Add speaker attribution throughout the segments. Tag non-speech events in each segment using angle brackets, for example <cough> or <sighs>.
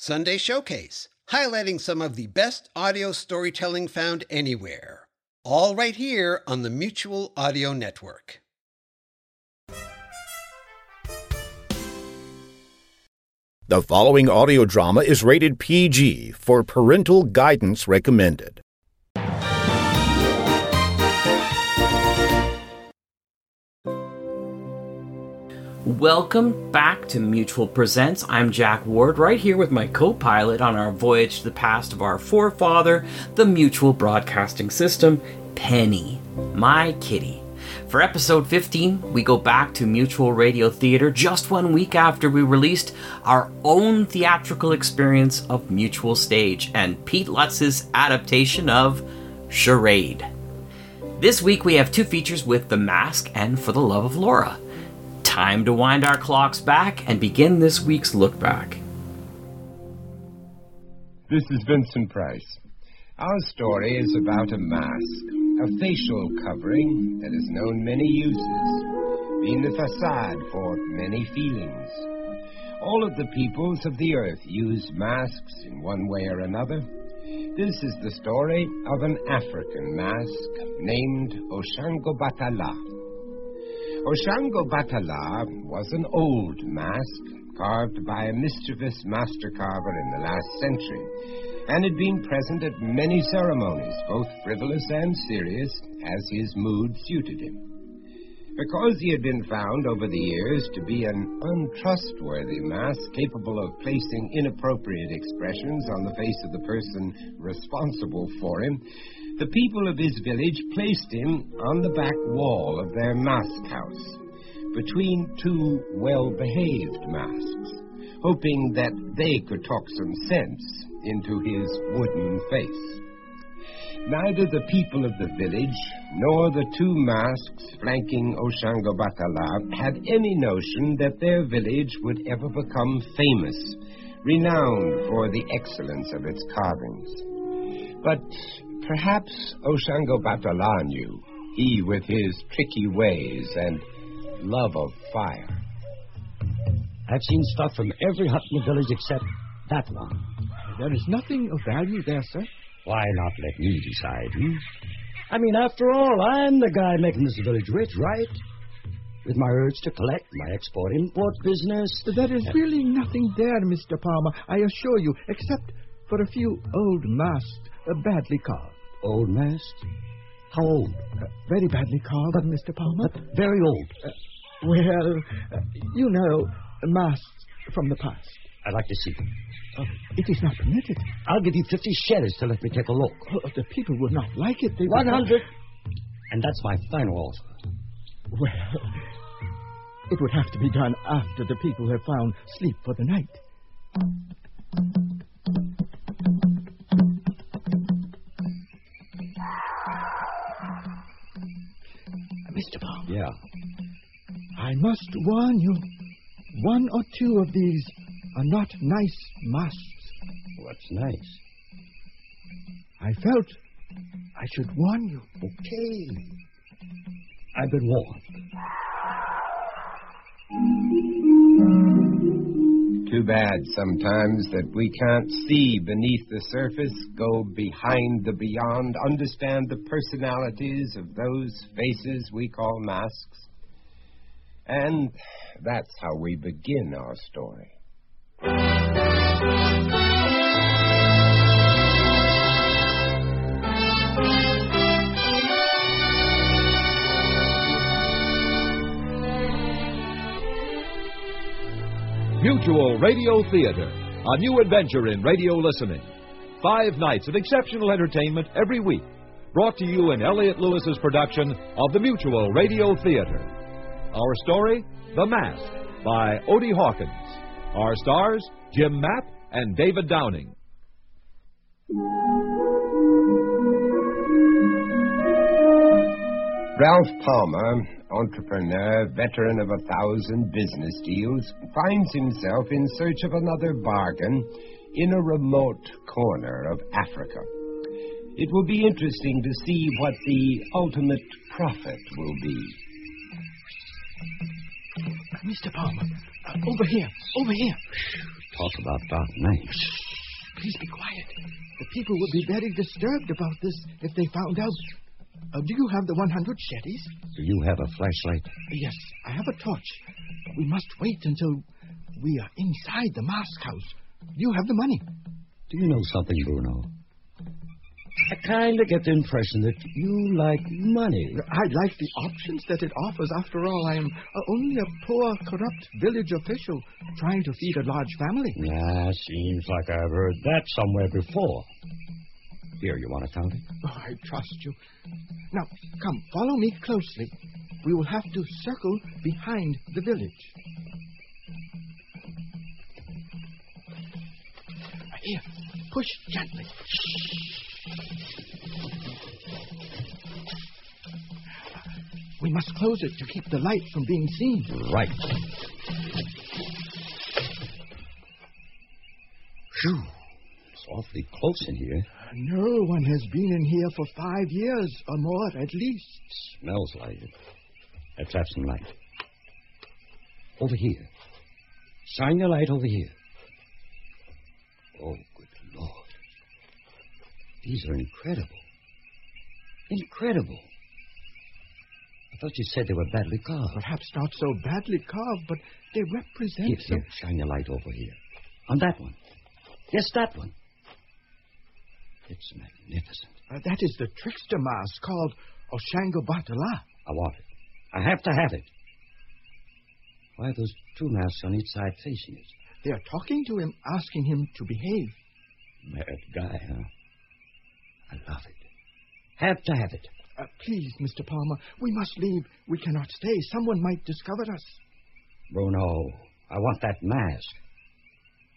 Speaker 1: Sunday Showcase, highlighting some of the best audio storytelling found anywhere. All right here on the Mutual Audio Network.
Speaker 2: The following audio drama is rated PG for parental guidance recommended.
Speaker 3: Welcome back to Mutual Presents. I'm Jack Ward, right here with my co pilot on our voyage to the past of our forefather, the Mutual Broadcasting System, Penny, my kitty. For episode 15, we go back to Mutual Radio Theater just one week after we released our own theatrical experience of Mutual Stage and Pete Lutz's adaptation of Charade. This week we have two features with The Mask and For the Love of Laura. Time to wind our clocks back and begin this week's look back.
Speaker 4: This is Vincent Price. Our story is about a mask, a facial covering that has known many uses, being the facade for many feelings. All of the peoples of the earth use masks in one way or another. This is the story of an African mask named Oshango Batala. Oshango Batala was an old mask carved by a mischievous master carver in the last century, and had been present at many ceremonies, both frivolous and serious, as his mood suited him. Because he had been found over the years to be an untrustworthy mask capable of placing inappropriate expressions on the face of the person responsible for him, the people of his village placed him on the back wall of their mask house, between two well behaved masks, hoping that they could talk some sense into his wooden face. Neither the people of the village nor the two masks flanking Oshango Batala had any notion that their village would ever become famous, renowned for the excellence of its carvings. But Perhaps Oshango Batala knew, he with his tricky ways and love of fire.
Speaker 5: I've seen stuff from every hut in the village except that one.
Speaker 6: There is nothing of value there, sir.
Speaker 5: Why not let me decide, hmm? I mean, after all, I'm the guy making this village rich, right? With my urge to collect, my export-import business.
Speaker 6: There is really nothing there, Mr. Palmer, I assure you, except for a few old masks, uh, badly carved.
Speaker 5: Old masks? How old?
Speaker 6: Uh, very badly carved, but, Mr. Palmer.
Speaker 5: Very old.
Speaker 6: Uh, well, uh, you know, masks from the past.
Speaker 5: I'd like to see them.
Speaker 6: Uh, it is not permitted.
Speaker 5: I'll give you 50 shares to let me take a look.
Speaker 6: Oh, the people would not like it. They
Speaker 5: 100. And that's my final offer.
Speaker 6: Well, it would have to be done after the people have found sleep for the night. Mr. Palmer.
Speaker 5: Yeah.
Speaker 6: I must warn you. One or two of these are not nice masks.
Speaker 5: What's nice?
Speaker 6: I felt I should warn you.
Speaker 5: Okay. I've been warned.
Speaker 4: Too bad sometimes that we can't see beneath the surface, go behind the beyond, understand the personalities of those faces we call masks. And that's how we begin our story.
Speaker 7: Mutual Radio Theater, a new adventure in radio listening. Five nights of exceptional entertainment every week, brought to you in Elliott Lewis's production of the Mutual Radio Theater. Our story, The Mask, by Odie Hawkins. Our stars, Jim Mapp and David Downing.
Speaker 4: Ralph Palmer, entrepreneur, veteran of a thousand business deals, finds himself in search of another bargain in a remote corner of Africa. It will be interesting to see what the ultimate profit will be.
Speaker 6: Mr. Palmer, uh, over here, over here.
Speaker 5: Talk about dark nights.
Speaker 6: Please be quiet. The people would be very disturbed about this if they found out. Uh, do you have the 100 shetties?
Speaker 5: Do you have a flashlight?
Speaker 6: Yes, I have a torch. We must wait until we are inside the mask house. Do You have the money.
Speaker 5: Do you know something, Bruno? I kind of get the impression that you like money.
Speaker 6: I like the options that it offers. After all, I am uh, only a poor, corrupt village official trying to feed a large family.
Speaker 5: Yeah, seems like I've heard that somewhere before. Here, you want to count it?
Speaker 6: Oh, I trust you. Now, come, follow me closely. We will have to circle behind the village. Here, push gently. We must close it to keep the light from being seen.
Speaker 5: Right. Phew. It's awfully close in here.
Speaker 6: No one has been in here for five years or more at least.
Speaker 5: Smells like it. Let's have some light. Over here. Shine your light over here. Oh, good Lord. These are incredible. Incredible. I thought you said they were badly carved.
Speaker 6: Perhaps not so badly carved, but they represent.
Speaker 5: Here, here, shine your light over here. On that one. Yes, that one. It's magnificent.
Speaker 6: Uh, that is the trickster mask called Oshango Batala.
Speaker 5: I want it. I have to have it. Why are those two masks on each side facing us?
Speaker 6: They are talking to him, asking him to behave.
Speaker 5: Mad guy, huh? I love it. Have to have it.
Speaker 6: Uh, please, Mr. Palmer, we must leave. We cannot stay. Someone might discover us.
Speaker 5: Bruno, I want that mask.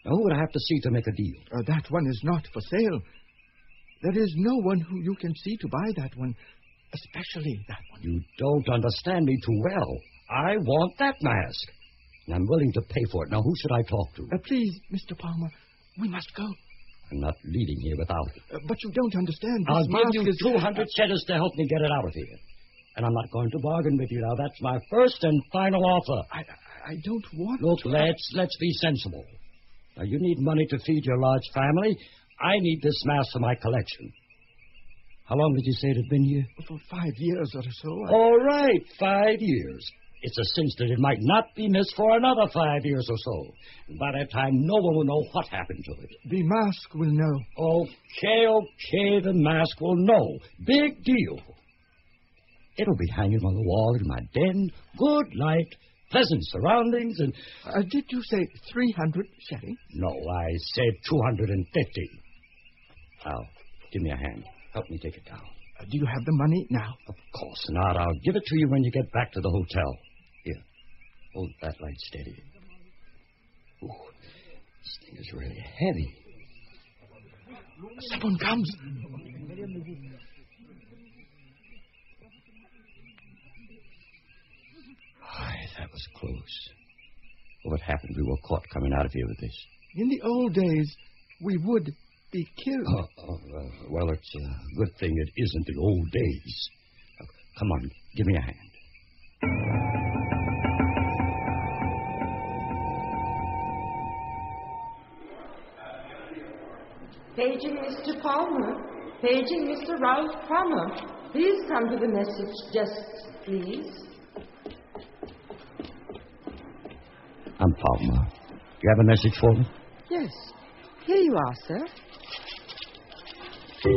Speaker 5: Now, who would I have to see to make a deal?
Speaker 6: Uh, that one is not for sale. There is no one who you can see to buy that one, especially that one.
Speaker 5: You don't understand me too well. I want that mask. And I'm willing to pay for it. Now, who should I talk to?
Speaker 6: Uh, please, Mr. Palmer, we must go.
Speaker 5: I'm not leaving here without it.
Speaker 6: Uh, but you don't understand. This
Speaker 5: I'll give you
Speaker 6: is
Speaker 5: 200 cheddars to help me get it out of here. And I'm not going to bargain with you now. That's my first and final offer.
Speaker 6: I, I don't want.
Speaker 5: Look,
Speaker 6: to.
Speaker 5: let's let's be sensible. Now you need money to feed your large family. I need this mask for my collection. How long did you say it had been here?
Speaker 6: For five years or so. I-
Speaker 5: All right, five years. It's a cinch that it might not be missed for another five years or so. And by that time, no one will know what happened to it.
Speaker 6: The mask will know.
Speaker 5: Okay, okay, the mask will know. Big deal. It'll be hanging on the wall in my den. Good light, pleasant surroundings, and.
Speaker 6: Uh, did you say 300 shetty?
Speaker 5: No, I said 250. Now, give me a hand. Help me take it down.
Speaker 6: Uh, do you have the money now?
Speaker 5: Of course not. I'll give it to you when you get back to the hotel. Here, hold that light steady. Ooh, this thing is really heavy.
Speaker 6: Someone comes.
Speaker 5: Aye, that was close. What happened? We were caught coming out of here with this.
Speaker 6: In the old days, we would be killed.
Speaker 5: Oh, oh, uh, well, it's a good thing it isn't the old days. Uh, come on, give me a hand.
Speaker 8: Paging Mr. Palmer. Paging Mr. Ralph Palmer. Please come to the message desk, please.
Speaker 5: I'm Palmer. You have a message for me?
Speaker 8: Yes. Here you are, sir.
Speaker 9: My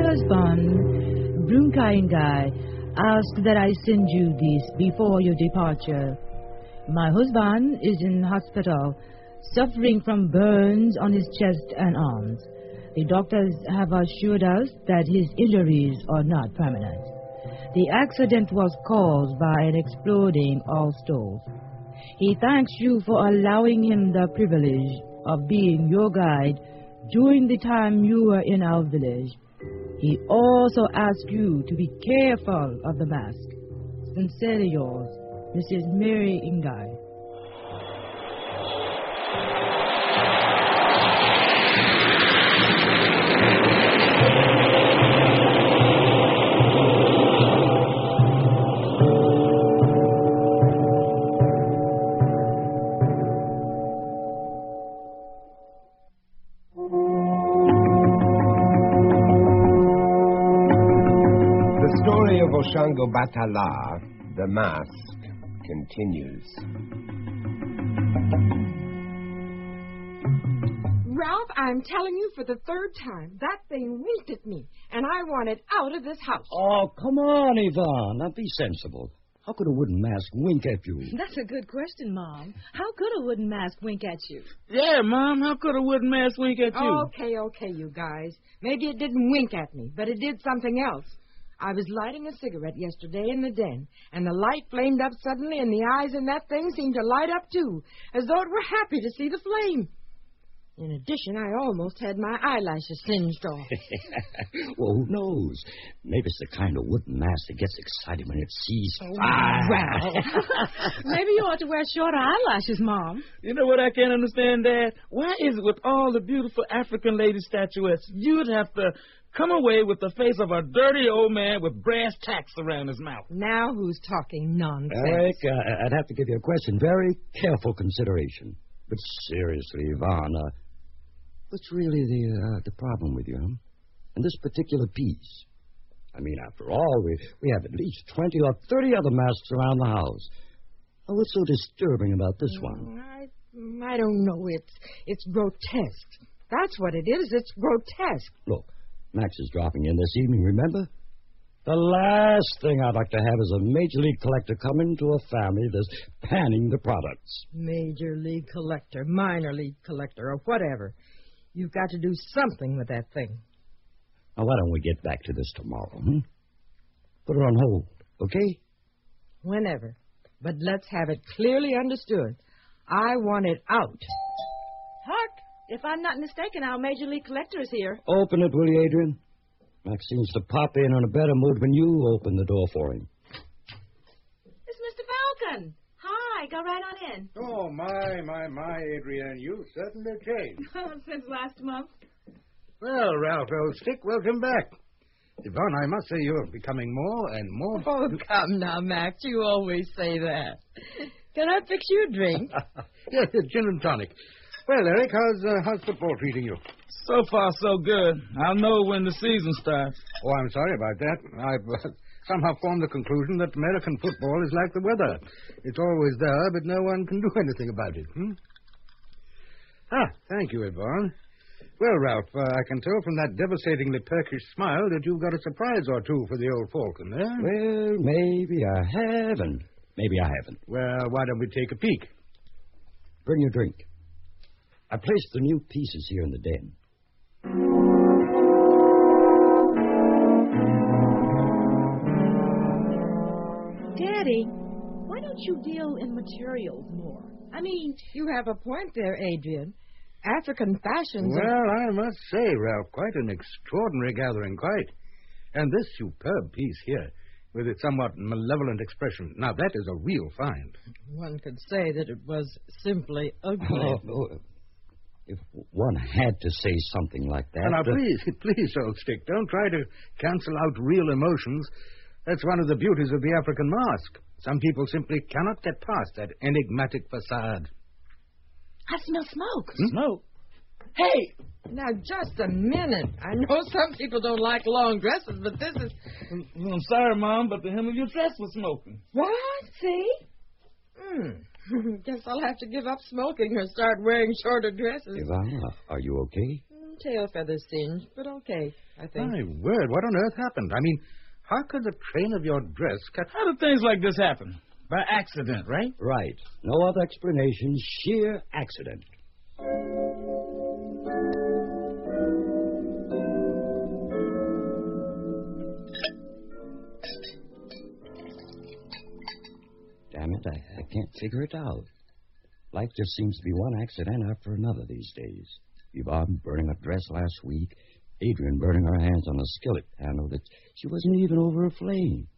Speaker 9: husband, Brunkaingai, asked that I send you this before your departure. My husband is in hospital, suffering from burns on his chest and arms. The doctors have assured us that his injuries are not permanent. The accident was caused by an exploding all stove. He thanks you for allowing him the privilege of being your guide during the time you were in our village. He also asked you to be careful of the mask. Sincerely yours, Mrs. Mary Ingai.
Speaker 4: Story of the mask, continues.
Speaker 8: Ralph, I'm telling you for the third time, that thing winked at me, and I want it out of this house.
Speaker 5: Oh, come on, Yvonne. Now be sensible. How could a wooden mask wink at you?
Speaker 9: That's a good question, Mom. How could a wooden mask wink at you?
Speaker 10: Yeah, Mom, how could a wooden mask wink at you?
Speaker 8: Okay, okay, you guys. Maybe it didn't wink at me, but it did something else. I was lighting a cigarette yesterday in the den, and the light flamed up suddenly, and the eyes in that thing seemed to light up too, as though it were happy to see the flame. In addition, I almost had my eyelashes singed off. <laughs>
Speaker 5: well, who knows? Maybe it's the kind of wooden mask that gets excited when it sees
Speaker 9: Oh,
Speaker 5: fire.
Speaker 9: Well, <laughs> maybe you ought to wear shorter eyelashes, Mom.
Speaker 10: You know what I can't understand, Dad? Why is it with all the beautiful African lady statuettes, you'd have to come away with the face of a dirty old man with brass tacks around his mouth?
Speaker 8: Now who's talking nonsense?
Speaker 5: Eric, uh, I'd have to give you a question. Very careful consideration. But seriously, Yvonne, uh, what's really the uh, the problem with you, huh? And this particular piece? I mean, after all, we we have at least twenty or thirty other masks around the house. Oh, what's so disturbing about this one?
Speaker 8: I, I don't know. It's it's grotesque. That's what it is. It's grotesque.
Speaker 5: Look, Max is dropping in this evening, remember? The last thing I'd like to have is a major league collector come into a family that's panning the products.
Speaker 8: Major league collector, minor league collector, or whatever. You've got to do something with that thing.
Speaker 5: Now, why don't we get back to this tomorrow, hmm? Put it on hold, okay?
Speaker 8: Whenever. But let's have it clearly understood. I want it out.
Speaker 9: Hark! If I'm not mistaken, our major league collector is here.
Speaker 5: Open it, will you, Adrian? Max seems to pop in on a better mood when you open the door for him.
Speaker 9: It's Mr. Falcon. Hi, go right on in.
Speaker 11: Oh, my, my, my, Adrian, you certainly changed. <laughs>
Speaker 9: Oh, since last month.
Speaker 11: Well, Ralph, old stick, welcome back. Yvonne, I must say you're becoming more and more.
Speaker 8: Oh, come now, Max. You always say that. Can I fix you a drink? <laughs>
Speaker 11: yes, yes, gin and tonic. Well, Eric, how's, uh, how's football treating you?
Speaker 10: So far, so good. I'll know when the season starts.
Speaker 11: Oh, I'm sorry about that. I've uh, somehow formed the conclusion that American football is like the weather. It's always there, but no one can do <laughs> anything about it. Hmm? Ah, thank you, Yvonne. Well, Ralph, uh, I can tell from that devastatingly perkish smile that you've got a surprise or two for the old Falcon, eh?
Speaker 5: Well, maybe I have, and maybe I haven't.
Speaker 11: Well, why don't we take a peek?
Speaker 5: Bring your drink. I placed the new pieces here in the den.
Speaker 9: Daddy, why don't you deal in materials more? I mean,
Speaker 8: You have a point there, Adrian. African fashions. are-
Speaker 11: Well, I must say, Ralph, quite an extraordinary gathering, quite. And this superb piece here, with its somewhat malevolent expression. Now, that is a real find.
Speaker 8: One could say that it was simply ugly. <laughs>
Speaker 5: Oh, oh, if one had to say something like that.
Speaker 11: now, please, please, old stick, don't try to cancel out real emotions. That's one of the beauties of the African mask. Some people simply cannot get past that enigmatic facade.
Speaker 9: I smell smoke. Hmm?
Speaker 10: Smoke? Hey!
Speaker 8: Now, just a minute. I know <laughs> some people don't like long dresses, but this is.
Speaker 10: I'm sorry, Mom, but the hem of your dress was smoking.
Speaker 8: What? See? Hmm. <laughs> Guess I'll have to give up smoking or start wearing shorter dresses.
Speaker 5: Ivana, are you okay?
Speaker 8: Mm, Tail feathers singed, but okay, I think.
Speaker 11: My word, what on earth happened? I mean, how could the train of your dress catch...
Speaker 10: How do things like this happen? By accident, right?
Speaker 5: Right. No other explanation. Sheer accident. Damn it, I, I can't figure it out. Life just seems to be one accident after another these days. Yvonne burning a dress last week, Adrian burning her hands on a skillet handle that she wasn't even over a flame.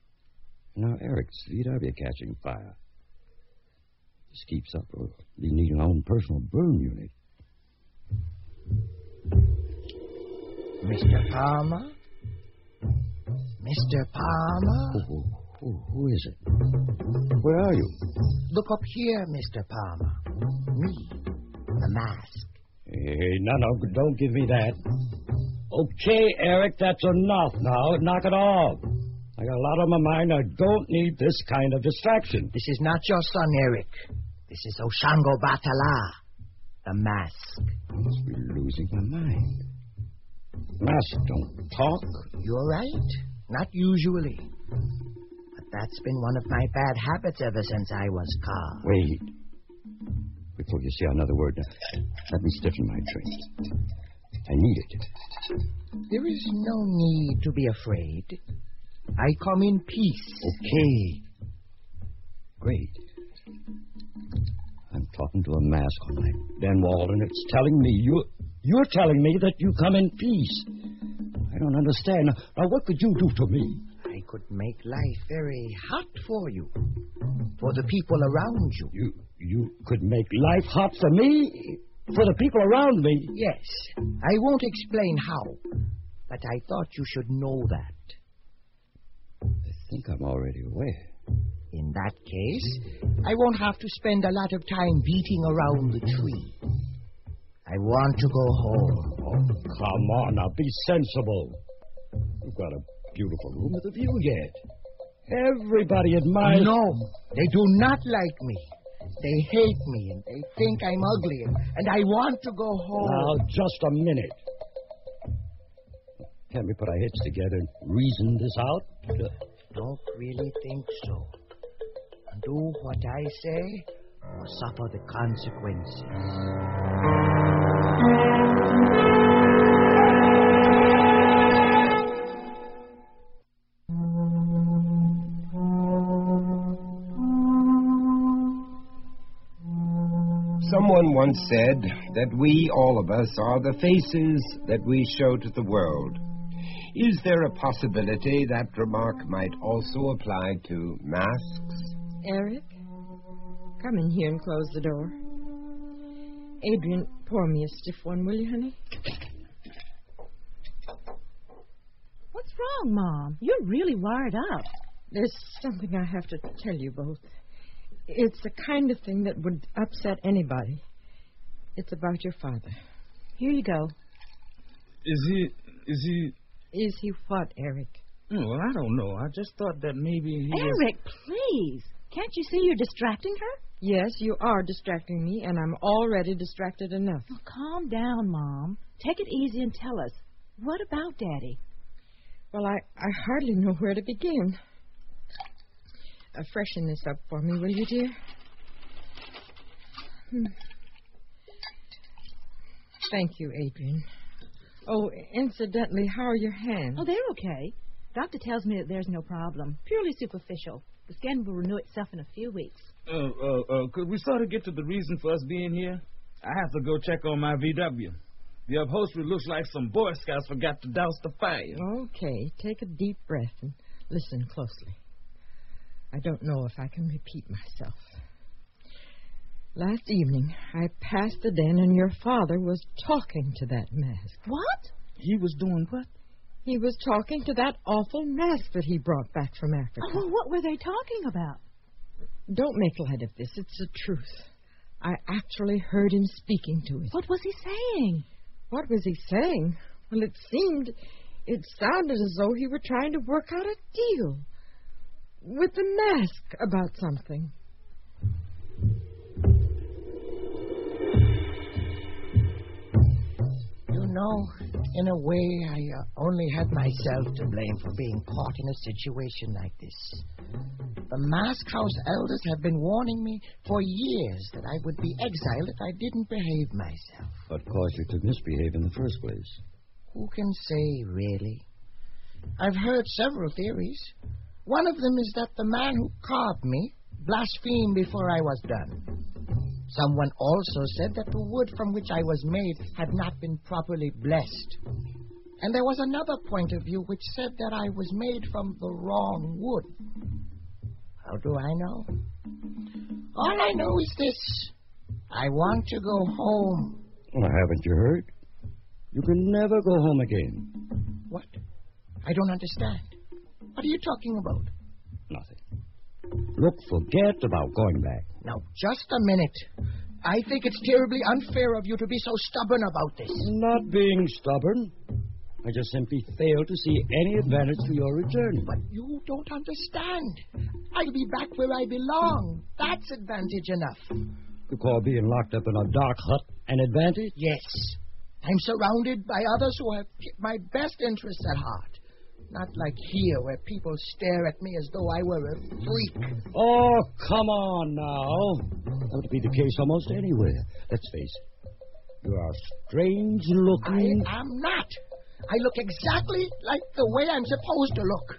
Speaker 5: Now Eric's VW catching fire. This keeps up, we'll be needing our own personal burn unit.
Speaker 12: Mr. Palmer? Mr. Palmer?
Speaker 5: Who, who, who is it? Where are you?
Speaker 12: Look up here, Mr. Palmer. Me. The mask.
Speaker 5: Hey, no, no, don't give me that. Okay, Eric, that's enough now. Knock it off. I got a lot on my mind. I don't need this kind of distraction.
Speaker 12: This is not your son, Eric. This is Oshango Batala. The mask.
Speaker 5: I must be losing my mind. Mask don't talk.
Speaker 12: You're right. Not usually. That's been one of my bad habits ever since I was car.
Speaker 5: Wait. Before you say another word, let me stiffen my drink. I need it.
Speaker 12: There is no need to be afraid. I come in peace.
Speaker 5: Okay. Great. I'm talking to a mask on my den wall, and it's telling me you you're telling me that you come in peace. I don't understand. Now, what could you do to me?
Speaker 12: Could make life very hot for you. For the people around you.
Speaker 5: You you could make life hot for me? For the people around me?
Speaker 12: Yes. I won't explain how. But I thought you should know that.
Speaker 5: I think I'm already aware.
Speaker 12: In that case, I won't have to spend a lot of time beating around the tree. I want to go home.
Speaker 5: Oh, come on now, be sensible. You've got a beautiful room with a view yet. Everybody admires.
Speaker 12: No, they do not like me. They hate me and they think I'm ugly, and, and I want to go home.
Speaker 5: Now, just a minute. Can't we put our heads together and reason this out?
Speaker 12: Don't really think so. Do what I say, or suffer the consequences.
Speaker 4: Someone once said that we, all of us, are the faces that we show to the world. Is there a possibility that remark might also apply to masks?
Speaker 8: Eric, come in here and close the door. Adrian, pour me a stiff one, will you, honey?
Speaker 9: What's wrong, Mom? You're really wired up.
Speaker 8: There's something I have to tell you both. It's the kind of thing that would upset anybody. It's about your father.
Speaker 9: Here you go.
Speaker 10: Is he. Is he.
Speaker 8: Is he what, Eric?
Speaker 10: Oh, well, I don't know. I just thought that maybe he. was-
Speaker 9: Eric, please. Can't you see you're distracting her?
Speaker 8: Yes, you are distracting me, and I'm already distracted enough.
Speaker 9: Oh, calm down, Mom. Take it easy and tell us. What about Daddy?
Speaker 8: Well, I, I hardly know where to begin. Uh, freshen this up for me, will you, dear? Hmm. Thank you, Adrian. Oh, incidentally, how are your hands?
Speaker 9: Oh, they're okay. Doctor tells me that there's no problem. Purely superficial. The skin will renew itself in a few weeks.
Speaker 10: Uh, uh, uh, could we sort of get to the reason for us being here? I have to go check on my VW. The upholstery looks like some Boy Scouts forgot to douse the fire.
Speaker 8: Okay, take a deep breath and listen closely. I don't know if I can repeat myself. Last evening, I passed the den and your father was talking to that mask.
Speaker 9: What?
Speaker 10: He was doing what?
Speaker 8: He was talking to that awful mask that he brought back from Africa.
Speaker 9: Oh, well, what were they talking about?
Speaker 8: Don't make light of this. It's the truth. I actually heard him speaking to it.
Speaker 9: What was he saying?
Speaker 8: What was he saying? Well, it seemed, it sounded as though he were trying to work out a deal with the mask about something.
Speaker 12: You know, in a way, I uh, only had myself to blame for being caught in a situation like this. The Mask House elders have been warning me for years that I would be exiled if I didn't behave myself.
Speaker 5: What caused you to misbehave in the first place?
Speaker 12: Who can say, really? I've heard several theories. One of them is that the man who carved me blasphemed before I was done. Someone also said that the wood from which I was made had not been properly blessed. And there was another point of view which said that I was made from the wrong wood. How do I know? All I know is this I want to go home.
Speaker 5: Well, haven't you heard? You can never go home again.
Speaker 12: What? I don't understand. What are you talking about?
Speaker 5: Nothing. Look, forget about going back.
Speaker 12: Now, just a minute. I think it's terribly unfair of you to be so stubborn about this.
Speaker 5: Not being stubborn. I just simply fail to see any advantage to your return.
Speaker 12: But you don't understand. I'll be back where I belong. That's advantage enough.
Speaker 5: You call being locked up in a dark hut an advantage?
Speaker 12: Yes. I'm surrounded by others who have my best interests at heart. Not like here, where people stare at me as though I were a freak.
Speaker 5: Oh, come on now. That would be the case almost anywhere. Let's face it. You are strange looking.
Speaker 12: I am not. I look exactly like the way I'm supposed to look.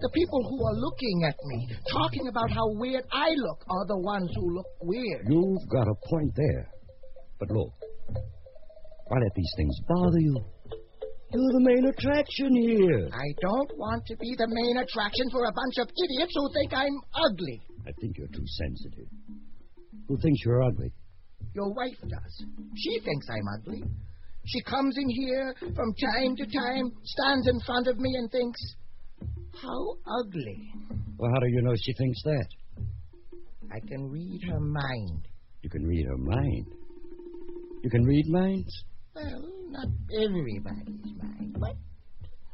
Speaker 12: The people who are looking at me, talking about how weird I look, are the ones who look weird.
Speaker 5: You've got a point there. But look, why let these things bother you? You're the main attraction here.
Speaker 12: I don't want to be the main attraction for a bunch of idiots who think I'm ugly.
Speaker 5: I think you're too sensitive. Who thinks you're ugly?
Speaker 12: Your wife does. She thinks I'm ugly. She comes in here from time to time, stands in front of me, and thinks, How ugly.
Speaker 5: Well, how do you know she thinks that?
Speaker 12: I can read her mind.
Speaker 5: You can read her mind. You can read minds?
Speaker 12: Well, not everybody's mind, but.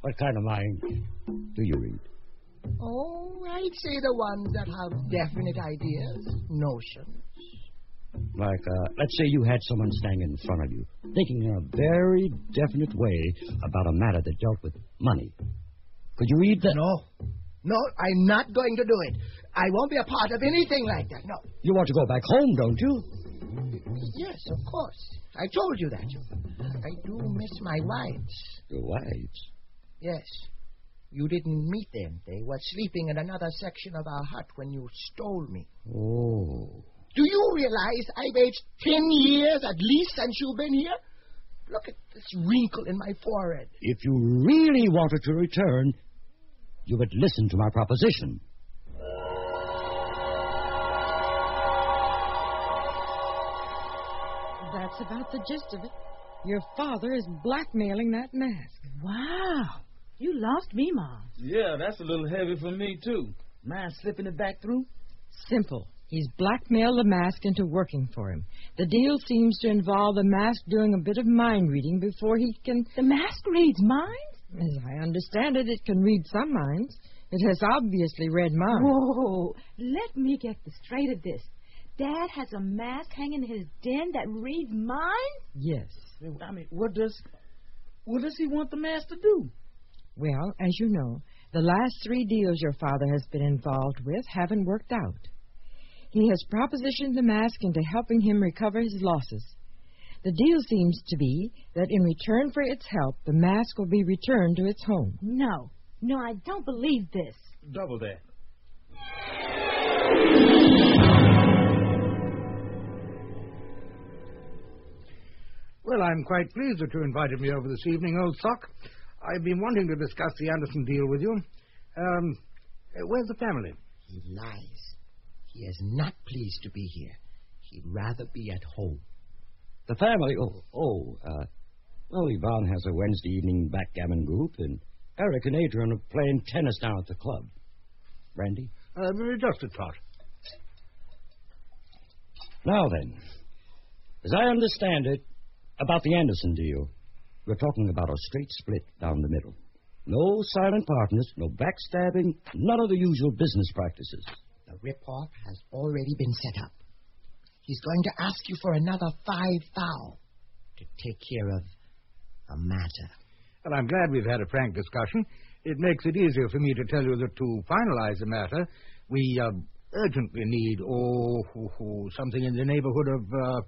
Speaker 5: What kind of mind do you read?
Speaker 12: Oh, I'd say the ones that have definite ideas, notions.
Speaker 5: Like, uh, let's say you had someone standing in front of you, thinking in a very definite way about a matter that dealt with money. Could you read that?
Speaker 12: No. No, I'm not going to do it. I won't be a part of anything like that, no.
Speaker 5: You want to go back home, don't you?
Speaker 12: Yes, of course. I told you that. I do miss my wives.
Speaker 5: Your wives?
Speaker 12: Yes. You didn't meet them. They were sleeping in another section of our hut when you stole me.
Speaker 5: Oh.
Speaker 12: Do you realize I've aged ten years at least since you've been here? Look at this wrinkle in my forehead.
Speaker 5: If you really wanted to return, you would listen to my proposition.
Speaker 8: That's about the gist of it. Your father is blackmailing that mask.
Speaker 9: Wow. You lost me, Mom.
Speaker 10: Yeah, that's a little heavy for me, too. Mind slipping it back through?
Speaker 8: Simple. He's blackmailed the mask into working for him. The deal seems to involve the mask doing a bit of mind reading before he can.
Speaker 9: The mask reads minds?
Speaker 8: As I understand it, it can read some minds. It has obviously read mine.
Speaker 9: Whoa! Let me get the straight of this. Dad has a mask hanging in his den that reads minds?
Speaker 8: Yes.
Speaker 10: I mean, what does what does he want the mask to do?
Speaker 8: Well, as you know, the last three deals your father has been involved with haven't worked out. He has propositioned the mask into helping him recover his losses. The deal seems to be that in return for its help, the mask will be returned to its home.
Speaker 9: No. No, I don't believe this.
Speaker 10: Double that.
Speaker 11: Well, I'm quite pleased that you invited me over this evening, old sock. I've been wanting to discuss the Anderson deal with you. Um, where's the family?
Speaker 12: He lies. He is not pleased to be here. He'd rather be at home.
Speaker 5: The family? Oh, oh, uh, well, Yvonne has a Wednesday evening backgammon group, and Eric and Adrian are playing tennis down at the club. Randy?
Speaker 11: Uh, just a tot.
Speaker 5: Now then, as I understand it, about the Anderson deal, we're talking about a straight split down the middle. No silent partners, no backstabbing, none of the usual business practices.
Speaker 12: The rip-off has already been set up. He's going to ask you for another five thou to take care of a matter.
Speaker 11: Well, I'm glad we've had a frank discussion. It makes it easier for me to tell you that to finalize the matter, we uh, urgently need, oh, oh, oh, something in the neighborhood of uh,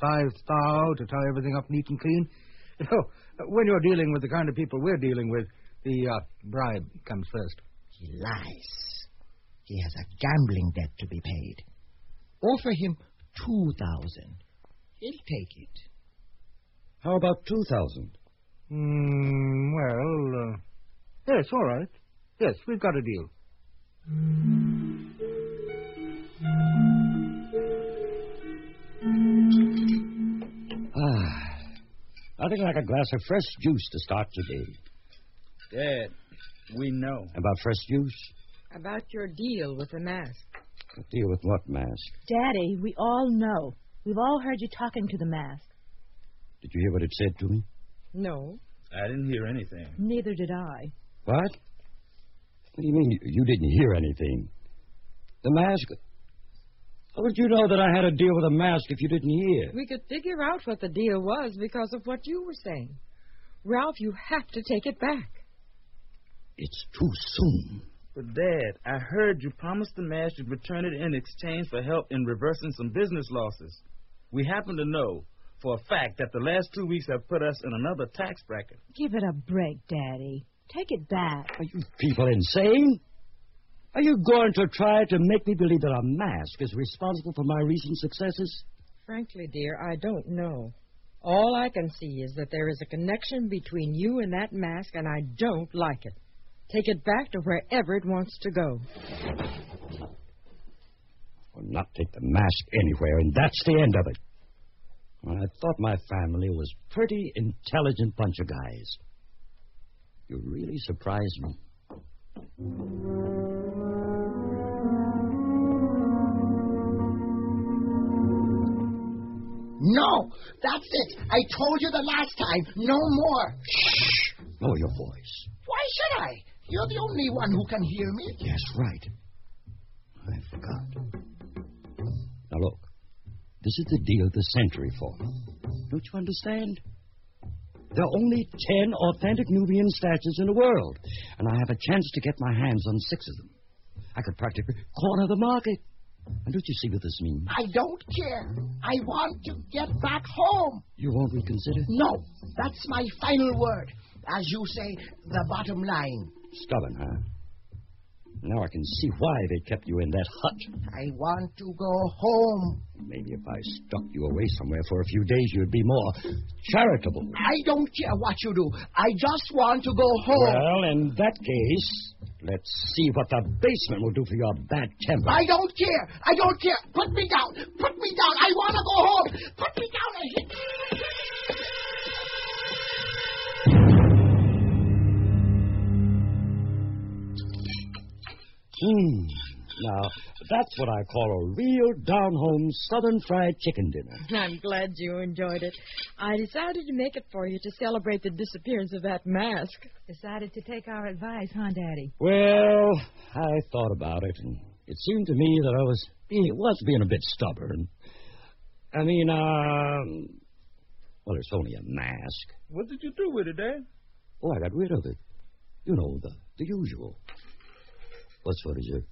Speaker 11: five thou to tie everything up neat and clean. <laughs> You know, when you're dealing with the kind of people we're dealing with, the uh, bribe comes first.
Speaker 12: He lies. He has a gambling debt to be paid. Offer him two thousand. He'll take it.
Speaker 5: How about two thousand?
Speaker 11: Hmm, well, uh, yes, all right. Yes, we've got a deal.
Speaker 5: Nothing like a glass of fresh juice to start your day.
Speaker 10: Dad, we know.
Speaker 5: About fresh juice?
Speaker 8: About your deal with the mask.
Speaker 5: Deal with what mask?
Speaker 9: Daddy, we all know. We've all heard you talking to the mask.
Speaker 5: Did you hear what it said to me?
Speaker 8: No.
Speaker 10: I didn't hear anything.
Speaker 9: Neither did I.
Speaker 5: What? What do you mean you, you didn't hear anything? The mask. How would you know that I had a deal with a mask if you didn't hear?
Speaker 8: We could figure out what the deal was because of what you were saying. Ralph, you have to take it back.
Speaker 5: It's too soon.
Speaker 10: But, Dad, I heard you promised the mask you'd return it in exchange for help in reversing some business losses. We happen to know for a fact that the last two weeks have put us in another tax bracket.
Speaker 9: Give it a break, Daddy. Take it back.
Speaker 5: Are you people insane? Are you going to try to make me believe that a mask is responsible for my recent successes?
Speaker 8: Frankly, dear, I don't know. All I can see is that there is a connection between you and that mask, and I don't like it. Take it back to wherever it wants to go.
Speaker 5: Will not take the mask anywhere, and that's the end of it. Well, I thought my family was pretty intelligent bunch of guys. You really surprised me.
Speaker 12: No, that's it. I told you the last time. No more.
Speaker 5: Shh! Lower your voice.
Speaker 12: Why should I? You're the only one who can hear me.
Speaker 5: Yes, right. I forgot. Now look, this is the deal of the century for. Don't you understand? There are only ten authentic Nubian statues in the world, and I have a chance to get my hands on six of them. I could practically corner the market. And don't you see what this means?
Speaker 12: I don't care. I want to get back home.
Speaker 5: You won't reconsider?
Speaker 12: No, that's my final word. As you say, the bottom line.
Speaker 5: Stubborn, huh? Now I can see why they kept you in that hut.
Speaker 12: I want to go home.
Speaker 5: Maybe if I stuck you away somewhere for a few days, you'd be more charitable.
Speaker 12: I don't care what you do. I just want to go home.
Speaker 5: Well, in that case, let's see what the basement will do for your bad temper.
Speaker 12: I don't care. I don't care. Put me down. Put me down. I want to go home. Put me down. I hit.
Speaker 5: Hmm. Now, that's what I call a real down home southern fried chicken dinner. <laughs>
Speaker 8: I'm glad you enjoyed it. I decided to make it for you to celebrate the disappearance of that mask.
Speaker 9: Decided to take our advice, huh, Daddy?
Speaker 5: Well, I thought about it, and it seemed to me that I was being, was being a bit stubborn. I mean, um, well, it's only a mask.
Speaker 10: What did you do with it, Dad?
Speaker 5: Oh, I got rid of it. You know, the, the usual. What's for dessert?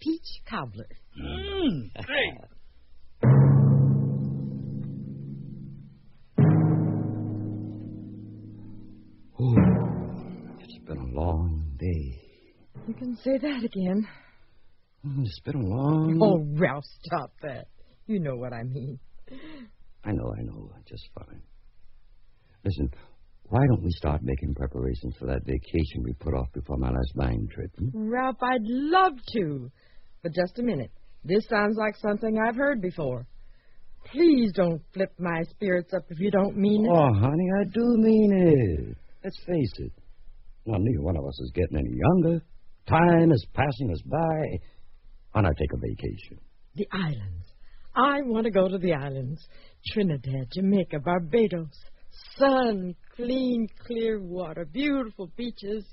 Speaker 8: Peach cobbler.
Speaker 10: Mmm, great. <laughs>
Speaker 5: Oh, it's been a long day.
Speaker 8: You can say that again.
Speaker 5: It's been a long.
Speaker 8: Oh, Ralph, stop that. You know what I mean.
Speaker 5: I know, I know. Just fine. Listen, why don't we start making preparations for that vacation we put off before my last buying trip? Hmm?
Speaker 8: Ralph, I'd love to. But just a minute. This sounds like something I've heard before. Please don't flip my spirits up if you don't mean it.
Speaker 5: Oh, honey, I do mean it. Let's face it. Well, neither one of us is getting any younger. Time is passing us by. Why not take a vacation?
Speaker 8: The islands. I want to go to the islands. Trinidad, Jamaica, Barbados. Sun, clean, clear water, beautiful beaches.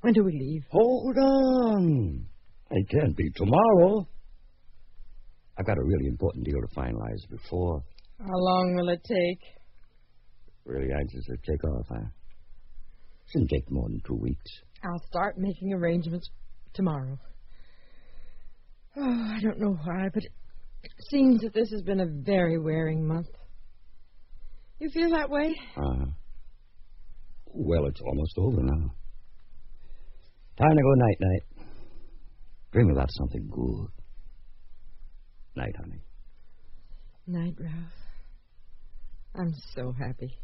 Speaker 8: When do we leave?
Speaker 5: Hold on. It can't be tomorrow. I've got a really important deal to finalize before.
Speaker 8: How long will it take?
Speaker 5: Really anxious to take off, huh? Shouldn't take more than two weeks.
Speaker 8: I'll start making arrangements tomorrow. <sighs> Oh, I don't know why, but it seems that this has been a very wearing month. You feel that way?
Speaker 5: Uh-huh. Well, it's almost over now. Time to go night-night. Dream about something good. Night, honey.
Speaker 8: Night, Ralph. I'm so happy.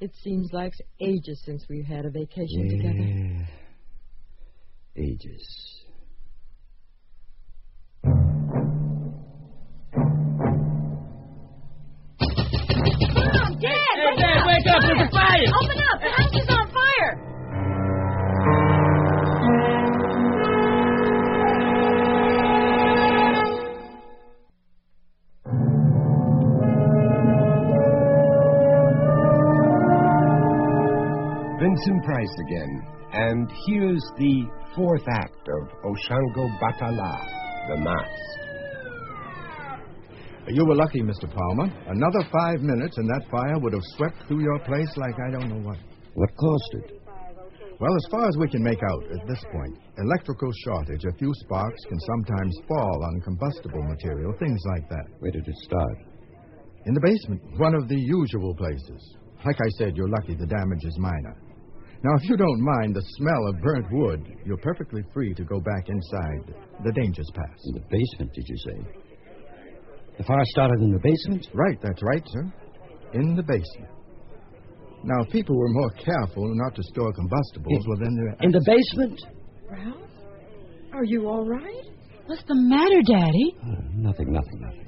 Speaker 8: It seems like ages since we've had a vacation together.
Speaker 5: Yeah. Ages.
Speaker 10: Wake up! There's a fire!
Speaker 8: Open up! The house is on fire!
Speaker 4: Vincent Price again, and here's the fourth act of Oshango Batala, The Mask.
Speaker 6: You were lucky, Mr. Palmer. Another five minutes, and that fire would have swept through your place like I don't know what.
Speaker 5: What caused it?
Speaker 6: Well, as far as we can make out at this point, electrical shortage. A few sparks can sometimes fall on combustible material, things like that.
Speaker 5: Where did it start?
Speaker 6: In the basement, one of the usual places. Like I said, you're lucky the damage is minor. Now, if you don't mind the smell of burnt wood, you're perfectly free to go back inside. The danger's past.
Speaker 5: In the basement, did you say? The fire started in the basement?
Speaker 6: Right, that's right, sir. In the basement. Now, if people were more careful not to store combustibles,
Speaker 5: In-
Speaker 6: well, then.
Speaker 5: In the basement?
Speaker 8: Ralph? Are you all right?
Speaker 9: What's the matter, Daddy?
Speaker 5: Uh, nothing, nothing, nothing.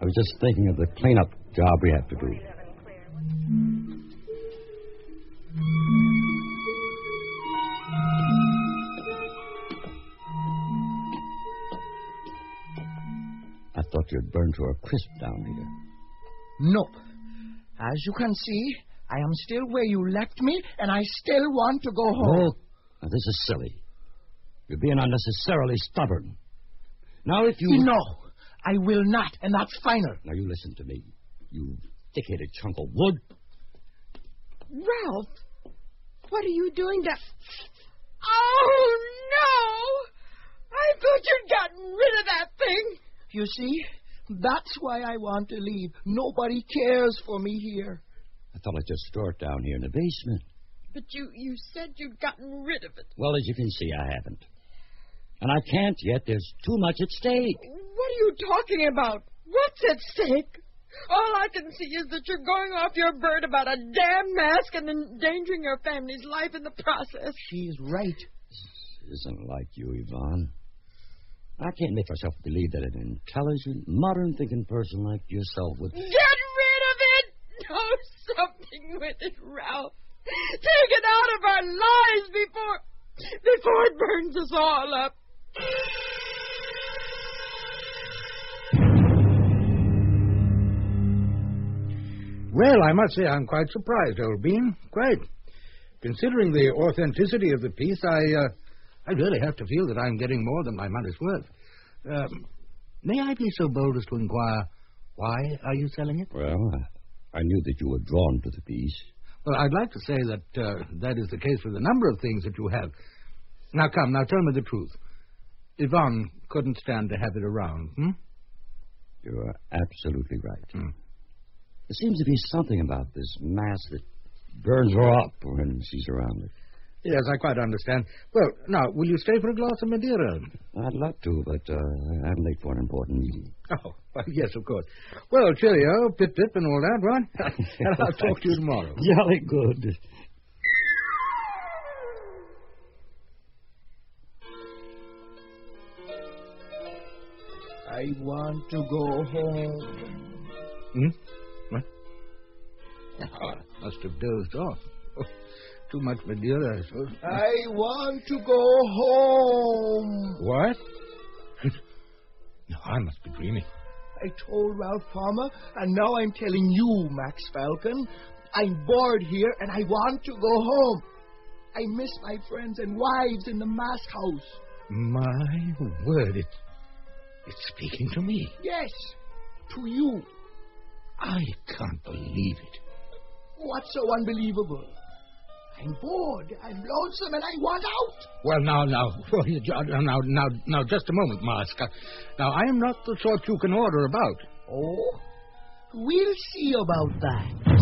Speaker 5: I was just thinking of the cleanup job we have to do. Thought you'd burned to a crisp down here.
Speaker 12: Nope. As you can see, I am still where you left me, and I still want to go home.
Speaker 5: Look, now, this is silly. You're being unnecessarily stubborn. Now, if you.
Speaker 12: No, I will not, and that's final.
Speaker 5: Now, you listen to me. You thick-headed chunk of wood.
Speaker 8: Ralph, what are you doing to... Oh, no! I thought you'd gotten rid of that thing.
Speaker 12: You see, that's why I want to leave. Nobody cares for me here.
Speaker 5: I thought I'd just store it down here in the basement.
Speaker 8: But you, you said you'd gotten rid of it.
Speaker 5: Well, as you can see, I haven't. And I can't yet. There's too much at stake.
Speaker 8: What are you talking about? What's at stake? All I can see is that you're going off your bird about a damn mask and endangering your family's life in the process.
Speaker 12: She's right.
Speaker 5: This isn't like you, Yvonne. I can't make myself believe that an intelligent, modern thinking person like yourself would.
Speaker 8: Get rid of it! Do something with it, Ralph. Take it out of our lives before before it burns us all up.
Speaker 11: Well, I must say I'm quite surprised, old bean. Quite. Considering the authenticity of the piece, I, uh, I really have to feel that I'm getting more than my money's worth. Um, may I be so bold as to inquire why are you selling it?
Speaker 5: Well, I, knew that you were drawn to the piece.
Speaker 11: Well, I'd like to say that uh, that is the case with a number of things that you have. Now, come, now tell me the truth. Yvonne couldn't stand to have it around, hmm?
Speaker 5: You are absolutely right.
Speaker 11: Hmm.
Speaker 5: There seems to be something about this mass that burns her up when she's around it.
Speaker 11: Yes, I quite understand. Well, now, will you stay for a glass of Madeira?
Speaker 5: I'd love to, but uh, I'm late for an important meeting.
Speaker 11: Oh, well, yes, of course. Well, cheerio, pip pip and all that, right? <laughs> and <laughs> I'll talk to you tomorrow. <laughs>
Speaker 5: Jolly good.
Speaker 12: I want to go home.
Speaker 11: Hmm? What? Oh, I must have dozed off. Too much Madeira, I suppose.
Speaker 12: I want to go home.
Speaker 11: What? <laughs> no, I must be dreaming.
Speaker 12: I told Ralph Palmer, and now I'm telling you, Max Falcon. I'm bored here, and I want to go home. I miss my friends and wives in the mask house.
Speaker 11: My word, it, it's speaking to me.
Speaker 12: Yes, to you.
Speaker 11: I can't believe it.
Speaker 12: What's so unbelievable? I'm bored, I'm lonesome, and I want out.
Speaker 11: Well, now, <laughs> now, now, now, now, just a moment, Mask. Now, I am not the sort you can order about.
Speaker 12: Oh? We'll see about that.